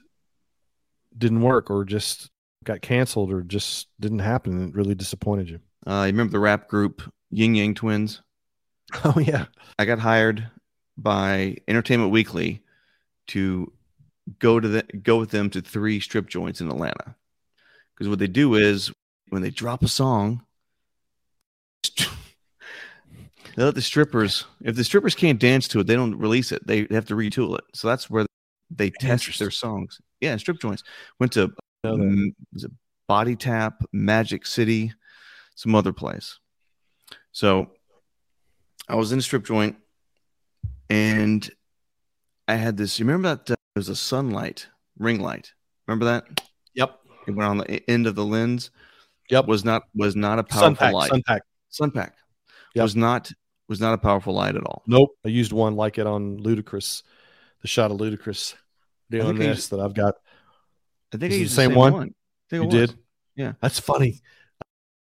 [SPEAKER 1] didn't work or just got canceled or just didn't happen and it really disappointed you?
[SPEAKER 2] Uh, you remember the rap group Yin Yang Twins?
[SPEAKER 1] oh yeah
[SPEAKER 2] I got hired by Entertainment Weekly to go to the go with them to three strip joints in Atlanta. Because what they do is when they drop a song, they let the strippers. If the strippers can't dance to it, they don't release it. They have to retool it. So that's where they test their songs. Yeah, strip joints. Went to
[SPEAKER 1] Know that.
[SPEAKER 2] Um, was it Body Tap, Magic City, some other place. So I was in a strip joint and I had this. You remember that? Uh, there was a sunlight ring light. Remember that?
[SPEAKER 1] Yep.
[SPEAKER 2] It went on the end of the lens.
[SPEAKER 1] Yep.
[SPEAKER 2] Was not was not a powerful
[SPEAKER 1] Sunpak.
[SPEAKER 2] light.
[SPEAKER 1] Sunpak.
[SPEAKER 2] Sunpak
[SPEAKER 1] Yep.
[SPEAKER 2] was not was not a powerful light at all.
[SPEAKER 1] Nope. I used one like it on Ludacris, the shot of
[SPEAKER 2] think
[SPEAKER 1] this
[SPEAKER 2] used-
[SPEAKER 1] that I've got.
[SPEAKER 2] I think
[SPEAKER 1] Is
[SPEAKER 2] I used
[SPEAKER 1] the
[SPEAKER 2] the
[SPEAKER 1] same one?
[SPEAKER 2] one.
[SPEAKER 1] You
[SPEAKER 2] it
[SPEAKER 1] did?
[SPEAKER 2] Yeah.
[SPEAKER 1] That's funny.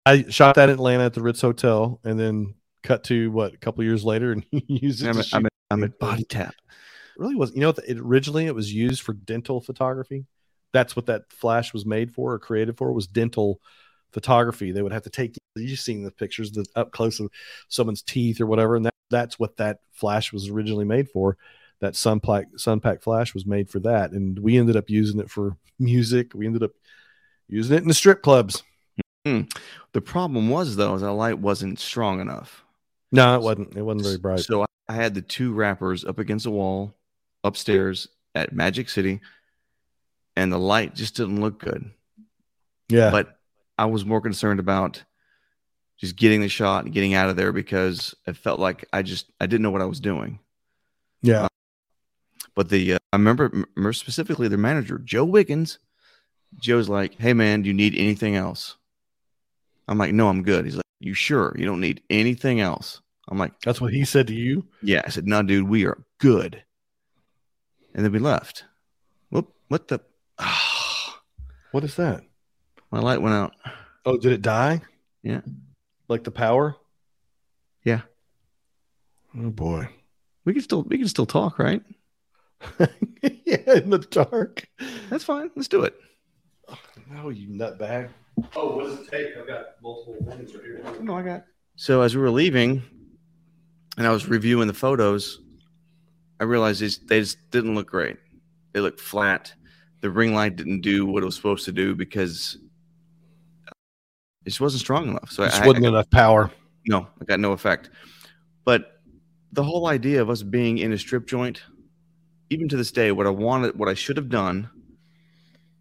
[SPEAKER 1] I shot that in Atlanta at the Ritz Hotel and then cut to what a couple years later and used it.
[SPEAKER 2] I'm
[SPEAKER 1] shoot
[SPEAKER 2] I'm at, I'm at Body Tap.
[SPEAKER 1] It really was. You know, it originally it was used for dental photography. That's what that flash was made for or created for was dental photography. They would have to take you've seen the pictures the up close of someone's teeth or whatever, and that, that's what that flash was originally made for. That sunpak sunpak flash was made for that, and we ended up using it for music. We ended up using it in the strip clubs.
[SPEAKER 2] The problem was though, is that light wasn't strong enough.
[SPEAKER 1] No, it wasn't. It wasn't very bright.
[SPEAKER 2] So I- had the two wrappers up against the wall upstairs at Magic City, and the light just didn't look good.
[SPEAKER 1] Yeah,
[SPEAKER 2] But I was more concerned about just getting the shot and getting out of there because it felt like I just I didn't know what I was doing.
[SPEAKER 1] yeah.
[SPEAKER 2] But the uh, I remember, remember specifically their manager Joe Wiggins. Joe's like, "Hey man, do you need anything else?" I'm like, "No, I'm good." He's like, "You sure you don't need anything else?" I'm like,
[SPEAKER 1] That's what he said to you.
[SPEAKER 2] Yeah, I said, "No, dude, we are good." And then we left. Whoop! What the? Ah,
[SPEAKER 1] What is that?
[SPEAKER 2] my light went out.
[SPEAKER 1] Oh, did it die?
[SPEAKER 2] Yeah.
[SPEAKER 1] Like the power?
[SPEAKER 2] Yeah.
[SPEAKER 1] Oh boy.
[SPEAKER 2] We can still we can still talk, right?
[SPEAKER 1] yeah, in the dark.
[SPEAKER 2] That's fine. Let's do it.
[SPEAKER 1] No, you nutbag. Oh, what does it take? I've got multiple things right here.
[SPEAKER 2] No, I got. So as we were leaving, and I was reviewing the photos, I realized these, they just didn't look great. They looked flat. The ring light didn't do what it was supposed to do because it just wasn't strong enough. So
[SPEAKER 1] This
[SPEAKER 2] I,
[SPEAKER 1] wasn't
[SPEAKER 2] I,
[SPEAKER 1] enough power.
[SPEAKER 2] no, I got no effect. But the whole idea of us being in a strip joint, even to this day, what I wanted, what I should have done,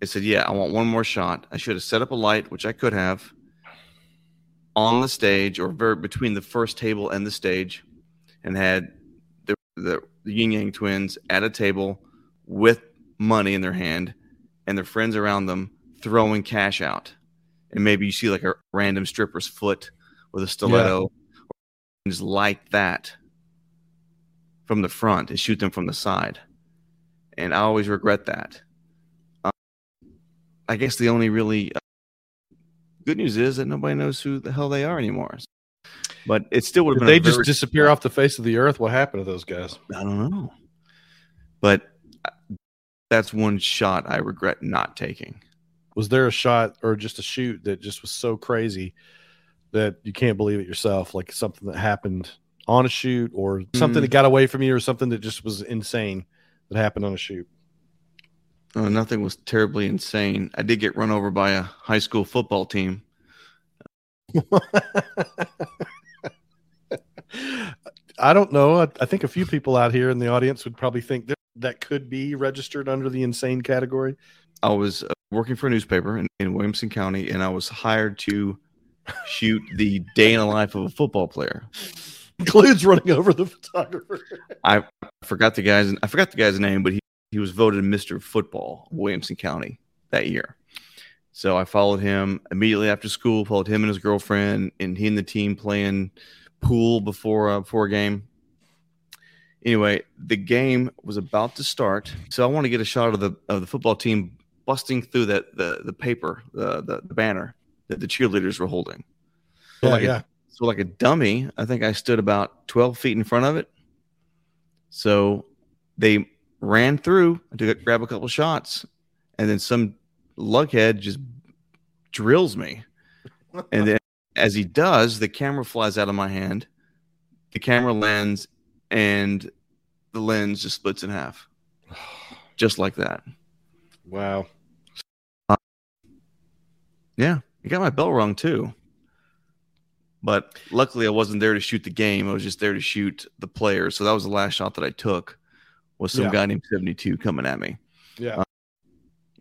[SPEAKER 2] I said, yeah, I want one more shot. I should have set up a light, which I could have, on the stage or very, between the first table and the stage, and had the, the, the Yin Yang twins at a table with money in their hand and their friends around them throwing cash out. And maybe you see like a random stripper's foot with a stiletto and just light that from the front and shoot them from the side. And I always regret that. I guess the only really uh, good news is that nobody knows who the hell they are anymore. But it still would have been.
[SPEAKER 1] they just disappear off the face of the earth? What happened to those guys?
[SPEAKER 2] I don't know. But uh, that's one shot I regret not taking.
[SPEAKER 1] Was there a shot or just a shoot that just was so crazy that you can't believe it yourself? Like something that happened on a shoot or something
[SPEAKER 2] Mm.
[SPEAKER 1] that got away from you or something that just was insane that happened on a shoot?
[SPEAKER 2] Uh, nothing was terribly insane. I did get run over by a high school football team.
[SPEAKER 1] I don't know. I, I think a few people out here in the audience would probably think that that could be registered under the insane category.
[SPEAKER 2] I was uh, working for a newspaper in, in Williamson County, and I was hired to shoot the day in the life of a football player.
[SPEAKER 1] Includes running over the photographer.
[SPEAKER 2] I forgot the guy's I forgot the guy's name, but he, he was voted Mr. Football Williamson County that year. So I followed him immediately after school. Followed him and his girlfriend, and he and the team playing pool before uh, before a game. Anyway, the game was about to start, so I want to get a shot of the of the football team busting through that the the paper the the, the banner that the cheerleaders were holding. So
[SPEAKER 1] Yeah,
[SPEAKER 2] like a-
[SPEAKER 1] yeah.
[SPEAKER 2] so like a dummy, I think I stood about 12 feet in front of it. So they ran through to grab a couple shots, and then some lughead just drills me. And then as he does, the camera flies out of my hand. The camera lands, and the lens just splits in half. Just like that.
[SPEAKER 1] Wow.
[SPEAKER 2] Yeah, he got my bell rung too. But luckily, I wasn't there to shoot the game. I was just there to shoot the players. So that was the last shot that I took. Was some
[SPEAKER 1] Yeah.
[SPEAKER 2] guy named Seventy Two coming at me.
[SPEAKER 1] Yeah.
[SPEAKER 2] Uh,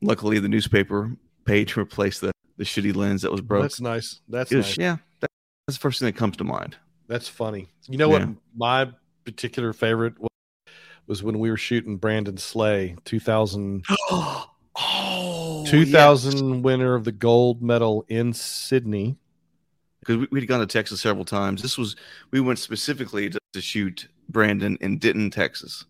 [SPEAKER 2] luckily, the newspaper page replaced the the shitty lens that was broke.
[SPEAKER 1] That's nice. That's
[SPEAKER 2] was-
[SPEAKER 1] nice.
[SPEAKER 2] Yeah, that- that's the first thing that comes to mind.
[SPEAKER 1] That's funny. You know
[SPEAKER 2] Yeah.
[SPEAKER 1] what my particular favorite was, was when we were shooting Brandon Slay, 2000,
[SPEAKER 2] oh,
[SPEAKER 1] 2000 winner of the gold medal in Sydney.
[SPEAKER 2] because we, we'd gone to Texas several times. This was we went specifically to, to shoot Brandon in Denton, Texas,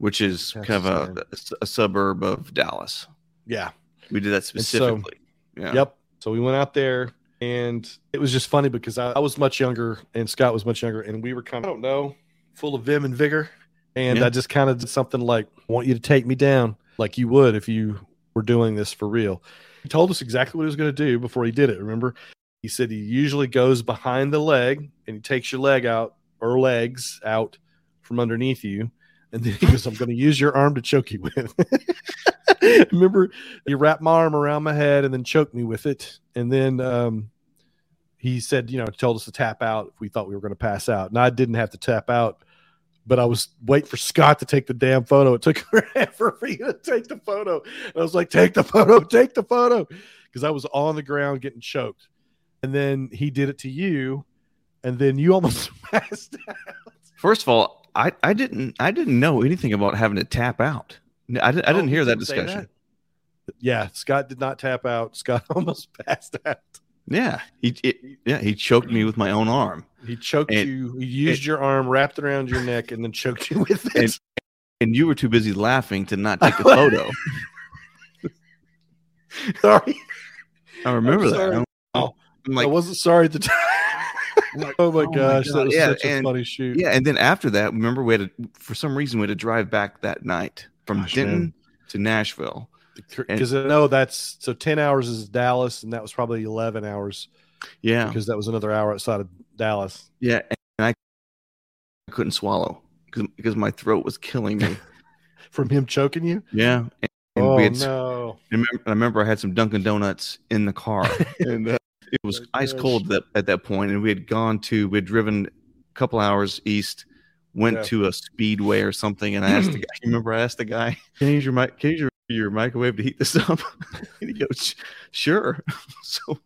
[SPEAKER 2] which is
[SPEAKER 1] Texas,
[SPEAKER 2] kind of a, a suburb of Dallas.
[SPEAKER 1] Yeah.
[SPEAKER 2] We did that
[SPEAKER 1] so-
[SPEAKER 2] specifically. yeah.
[SPEAKER 1] Yep. So we went out there and it was just funny because I, I was much younger and Scott was much younger and we were kind of, I don't know, full of vim and vigor. And
[SPEAKER 2] Yeah.
[SPEAKER 1] I just kind of did something like, I want you to take me down like you would if you were doing this for real. He told us exactly what he was going to do before he did it. Remember? He said he usually goes behind the leg and he takes your leg out or legs out from underneath you. And then he goes, I'm going to use your arm to choke you with. Remember, he wrapped my arm around my head and then choked me with it. And then um, he said, you know, told us to tap out if we thought we were going to pass out. And I didn't have to tap out, but I was waiting for Scott to take the damn photo. It took forever for you to take the photo. And I was like, take the photo, take the photo. Because I was on the ground getting choked. And then he did it to you. And then you almost passed out.
[SPEAKER 2] First of all, I, I didn't I didn't know anything about having to tap out. No, I, didn't-
[SPEAKER 1] Oh,
[SPEAKER 2] didn't hear that discussion.
[SPEAKER 1] that? Yeah, Scott did not tap out. Scott almost passed out.
[SPEAKER 2] Yeah, he it, yeah he choked me with my own arm,
[SPEAKER 1] He choked
[SPEAKER 2] And-
[SPEAKER 1] you. He used your arm, wrapped it around your neck, and then choked you with it.
[SPEAKER 2] And- and you were too busy laughing to not take a photo.
[SPEAKER 1] sorry,
[SPEAKER 2] I remember
[SPEAKER 1] I'm
[SPEAKER 2] that. I'm,
[SPEAKER 1] Oh,
[SPEAKER 2] I'm
[SPEAKER 1] I wasn't sorry at the time. Oh my
[SPEAKER 2] my
[SPEAKER 1] gosh,
[SPEAKER 2] God.
[SPEAKER 1] that was
[SPEAKER 2] Yeah,
[SPEAKER 1] such a
[SPEAKER 2] and-
[SPEAKER 1] funny shoot.
[SPEAKER 2] yeah, and then after that, remember we had to, for some reason we had to drive back that night from
[SPEAKER 1] Gosh,
[SPEAKER 2] Denton
[SPEAKER 1] man.
[SPEAKER 2] to Nashville.
[SPEAKER 1] because I know that's so ten hours is Dallas, and that was probably eleven hours
[SPEAKER 2] Yeah,
[SPEAKER 1] because that was another hour outside of Dallas.
[SPEAKER 2] yeah, and I couldn't swallow because because my throat was killing me.
[SPEAKER 1] From him choking you.
[SPEAKER 2] yeah, and, and
[SPEAKER 1] oh
[SPEAKER 2] had
[SPEAKER 1] no!
[SPEAKER 2] I remember, I remember I had some Dunkin' Donuts in the car, and uh, it was ice cold that, at that point, and we had gone to we had driven a couple hours east, went
[SPEAKER 1] Yeah.
[SPEAKER 2] to a speedway or something, and I asked the guy. Remember I asked the guy, "Can you use your mic? Can you use your, your microwave to heat this up?" and he goes, "Sure." so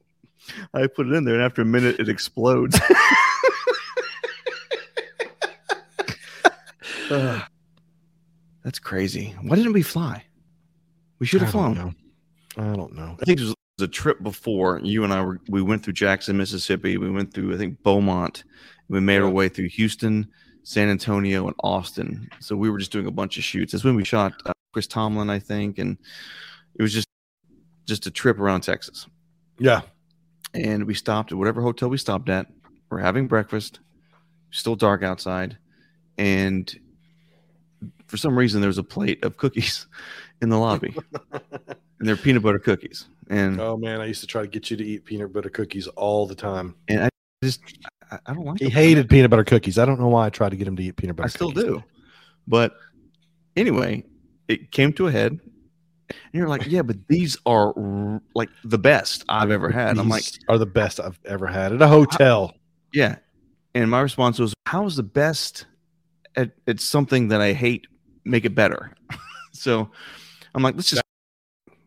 [SPEAKER 2] I put it in there, and after a minute, it explodes. Ugh. That's crazy. Why didn't we fly? We should have flown.
[SPEAKER 1] know. I don't know.
[SPEAKER 2] I think it was a trip before you and I were. We went through Jackson, Mississippi. We went through, I think, Beaumont. We made our way through Houston, San Antonio, and Austin. So we were just doing a bunch of shoots. That's when we shot uh, Chris Tomlin, I think, and it was just just a trip around Texas.
[SPEAKER 1] Yeah,
[SPEAKER 2] And we stopped at whatever hotel we stopped at. We're having breakfast. Still dark outside, and for some reason there was a plate of cookies in the lobby, and they're peanut butter cookies. And
[SPEAKER 1] Oh man, I used to try to get you to eat peanut butter cookies all the time.
[SPEAKER 2] and I just I, I don't like
[SPEAKER 1] He hated peanut butter cookies. I don't know why I tried to get him to eat peanut butter.
[SPEAKER 2] I still
[SPEAKER 1] cookies.
[SPEAKER 2] do. But anyway, it came to a head. And you're like, yeah, but these are like the best I've ever had. And I'm like,
[SPEAKER 1] are the best I've ever had at a hotel.
[SPEAKER 2] yeah. And my response was, how is the best at, at something that I hate make it better? so I'm like, let's just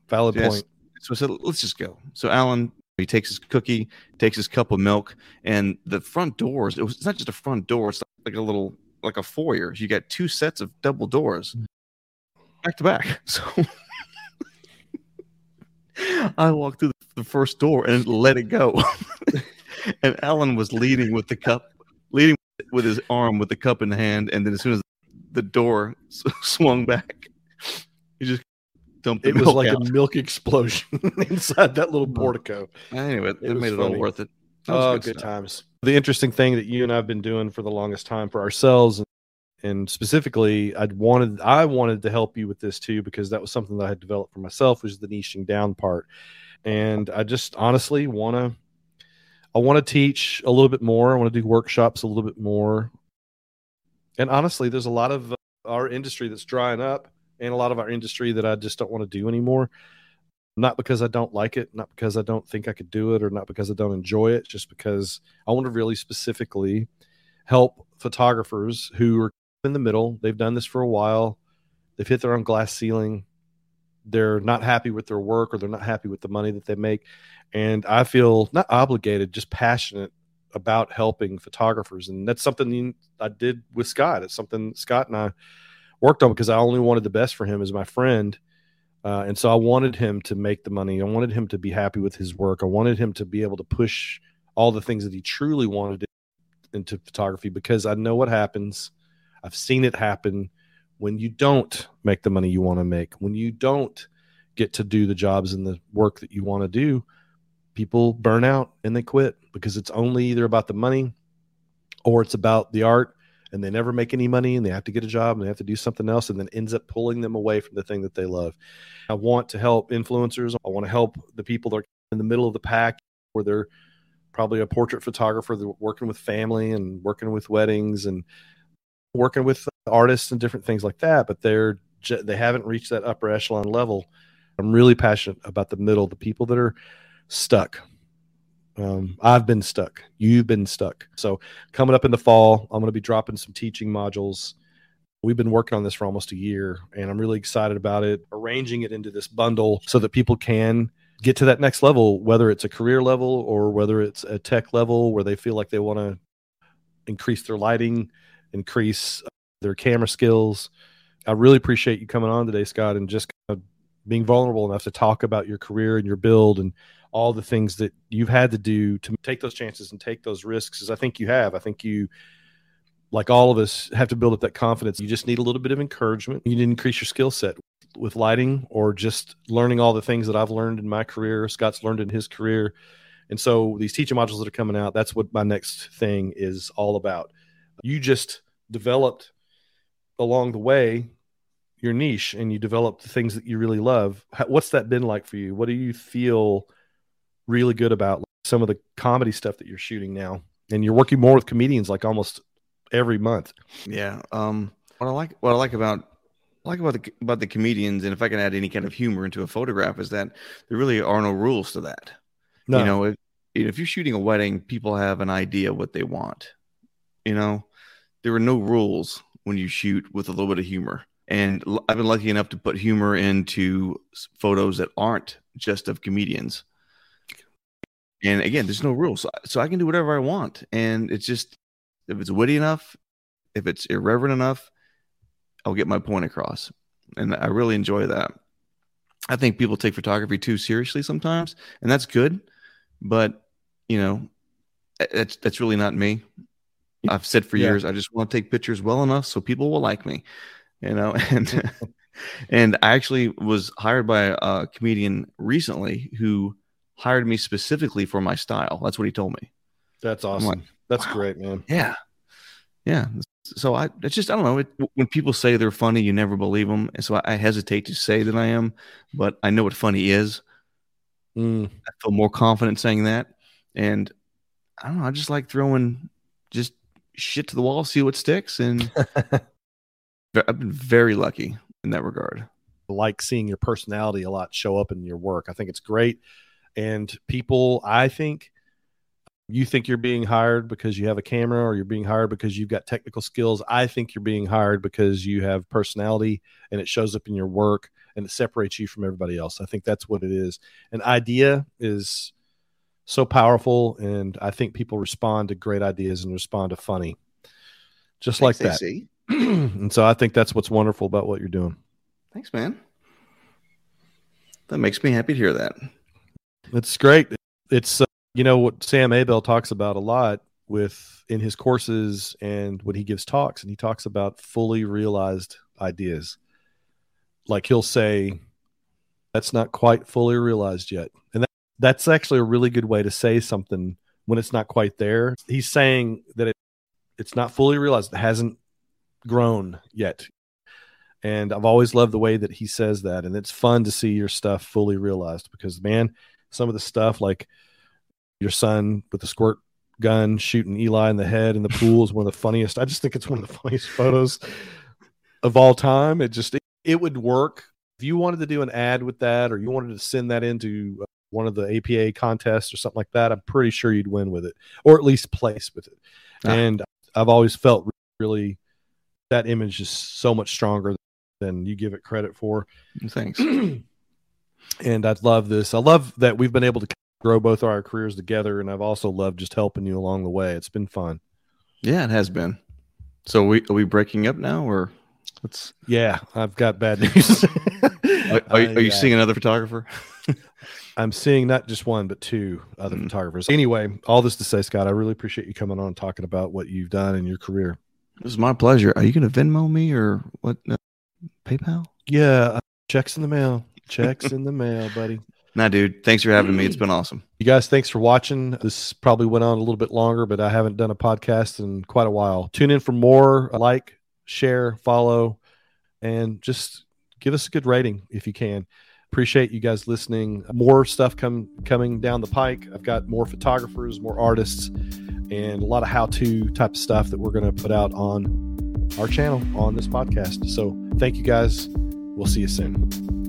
[SPEAKER 1] Valid
[SPEAKER 2] Yes.
[SPEAKER 1] point.
[SPEAKER 2] So I said, let's just go. So Allen, he takes his cookie, takes his cup of milk, and the front doors, it was, it's not just a front door, it's like a little, like a foyer. You got two sets of double doors mm. back to back. So I walked through the first door and let it go. and Allen was leading with the cup, leading with his arm with the cup in hand. And then as soon as the door swung back, he just the
[SPEAKER 1] It was like
[SPEAKER 2] out.
[SPEAKER 1] a milk explosion inside that little portico.
[SPEAKER 2] Anyway, it,
[SPEAKER 1] It
[SPEAKER 2] made it
[SPEAKER 1] funny.
[SPEAKER 2] all worth it.
[SPEAKER 1] Oh,
[SPEAKER 2] good
[SPEAKER 1] good times. The interesting thing that you and I've been doing for the longest time for ourselves, and, and specifically, I wanted I wanted to help you with this too because that was something that I had developed for myself, was the niching down part. And I just honestly want to, I want to teach a little bit more. I want to do workshops a little bit more. And honestly, there's a lot of uh, our industry that's drying up and a lot of our industry that I just don't want to do anymore. Not because I don't like it, not because I don't think I could do it, or not because I don't enjoy it, just because I want to really specifically help photographers who are in the middle. They've done this for a while, they've hit their own glass ceiling, they're not happy with their work, or they're not happy with the money that they make. And I feel not obligated, just passionate about helping photographers. And that's something I did with Scott. It's something Scott and I worked on because I only wanted the best for him as my friend. Uh, and so I wanted him to make the money. I wanted him to be happy with his work. I wanted him to be able to push all the things that he truly wanted into photography because I know what happens. I've seen it happen when you don't make the money you want to make, when you don't get to do the jobs and the work that you want to do. People burn out and they quit because it's only either about the money or it's about the art and they never make any money and they have to get a job and they have to do something else and then ends up pulling them away from the thing that they love. I want to help influencers. I want to help the people that are in the middle of the pack where they're probably a portrait photographer they're working with family and working with weddings and working with artists and different things like that, but they're they haven't reached that upper echelon level. I'm really passionate about the middle, the people that are stuck um, I've been stuck. You've been stuck. So coming up in the fall, I'm going to be dropping some teaching modules. We've been working on this for almost a year, and I'm really excited about it. Arranging it into this bundle so that people can get to that next level, whether it's a career level or whether it's a tech level where they feel like they want to increase their lighting, increase their camera skills. I really appreciate you coming on today, Scott, and just kind of being vulnerable enough to talk about your career and your build and all the things that you've had to do to take those chances and take those risks as I think you have. I think you like all of us have to build up that confidence. You just need a little bit of encouragement. You need to increase your skill set with lighting or just learning all the things that I've learned in my career, Scott's learned in his career. And so these teaching modules that are coming out, that's what my next thing is all about. You just developed along the way your niche and you developed the things that you really love. What's that been like for you? What do you feel really good about some of the comedy stuff that you're shooting now, and you're working more with comedians like almost every month.
[SPEAKER 2] Yeah. Um. What I like, what I like about like about the about the comedians, and if I can add any kind of humor into a photograph, is that there really are no rules to that. No. You know, if, if you're shooting a wedding, people have an idea what they want. You know, there are no rules when you shoot with a little bit of humor. And I've been lucky enough to put humor into photos that aren't just of comedians. And again, there's no rules, so, so I can do whatever I want. And it's just if it's witty enough, if it's irreverent enough, I'll get my point across. And I really enjoy that. I think people take photography too seriously sometimes, and that's good. But you know, that's that's really not me. I've said for yeah. years, I just want to take pictures well enough so people will like me. You know, and and I actually was hired by a comedian recently who hired me specifically for my style. That's what he told me.
[SPEAKER 1] That's awesome. Like, That's wow. great, man.
[SPEAKER 2] Yeah. Yeah. So I, it's just, I don't know. It, when people say they're funny, you never believe them. And so I, I, hesitate to say that I am, but I know what funny is. Mm. I feel more confident saying that. And I don't know. I just like throwing just shit to the wall, see what sticks. And I've been very lucky in that regard.
[SPEAKER 1] I like seeing your personality a lot show up in your work. I think it's great and people, I think, you think you're being hired because you have a camera or you're being hired because you've got technical skills. I think you're being hired because you have personality and it shows up in your work and it separates you from everybody else. I think that's what it is. An idea is so powerful, and I think people respond to great ideas and respond to funny, just Thanks, like that. and so I think that's what's wonderful about what you're doing.
[SPEAKER 2] Thanks, man. That makes me happy to hear that.
[SPEAKER 1] It's great. It's uh, you know what Sam Abell talks about a lot with in his courses and when he gives talks, and he talks about fully realized ideas. Like he'll say, "That's not quite fully realized yet," and that, that's actually a really good way to say something when it's not quite there. He's saying that it, it's not fully realized; it hasn't grown yet. And I've always loved the way that he says that, and it's fun to see your stuff fully realized because man, some of the stuff like your son with the squirt gun shooting Eli in the head in the pool is one of the funniest. I just think it's one of the funniest photos of all time. It just it would work if you wanted to do an ad with that or you wanted to send that into uh, one of the APA contests or something like that. I'm pretty sure you'd win with it, or at least place with it.
[SPEAKER 2] Ah.
[SPEAKER 1] And I've always felt really that image is so much stronger than you give it credit for.
[SPEAKER 2] Thanks.
[SPEAKER 1] and I love this. I love that we've been able to grow both our careers together, and I've also loved just helping you along the way. It's been fun.
[SPEAKER 2] Yeah, it has been. So we are we breaking up now, or let's?
[SPEAKER 1] Yeah, I've got bad news.
[SPEAKER 2] Are, are, you- are you
[SPEAKER 1] I, uh,
[SPEAKER 2] seeing another photographer?
[SPEAKER 1] I'm seeing not just one but two other
[SPEAKER 2] Mm.
[SPEAKER 1] photographers. Anyway, all this to say, Scott, I really appreciate you coming on and talking about what you've done in your career.
[SPEAKER 2] This is my pleasure. Are you going to Venmo me or what? No, PayPal?
[SPEAKER 1] Yeah, uh, checks in the mail. Checks in the mail, buddy.
[SPEAKER 2] Nah, dude. Thanks for having me. It's been awesome.
[SPEAKER 1] You guys, thanks for watching. This probably went on a little bit longer, but I haven't done a podcast in quite a while. Tune in for more. Like, share, follow, and just give us a good rating if you can. Appreciate you guys listening. More stuff come coming down the pike. I've got more photographers, more artists, and a lot of how-to type of stuff that we're going to put out on our channel on this podcast. So thank you guys. We'll see you soon.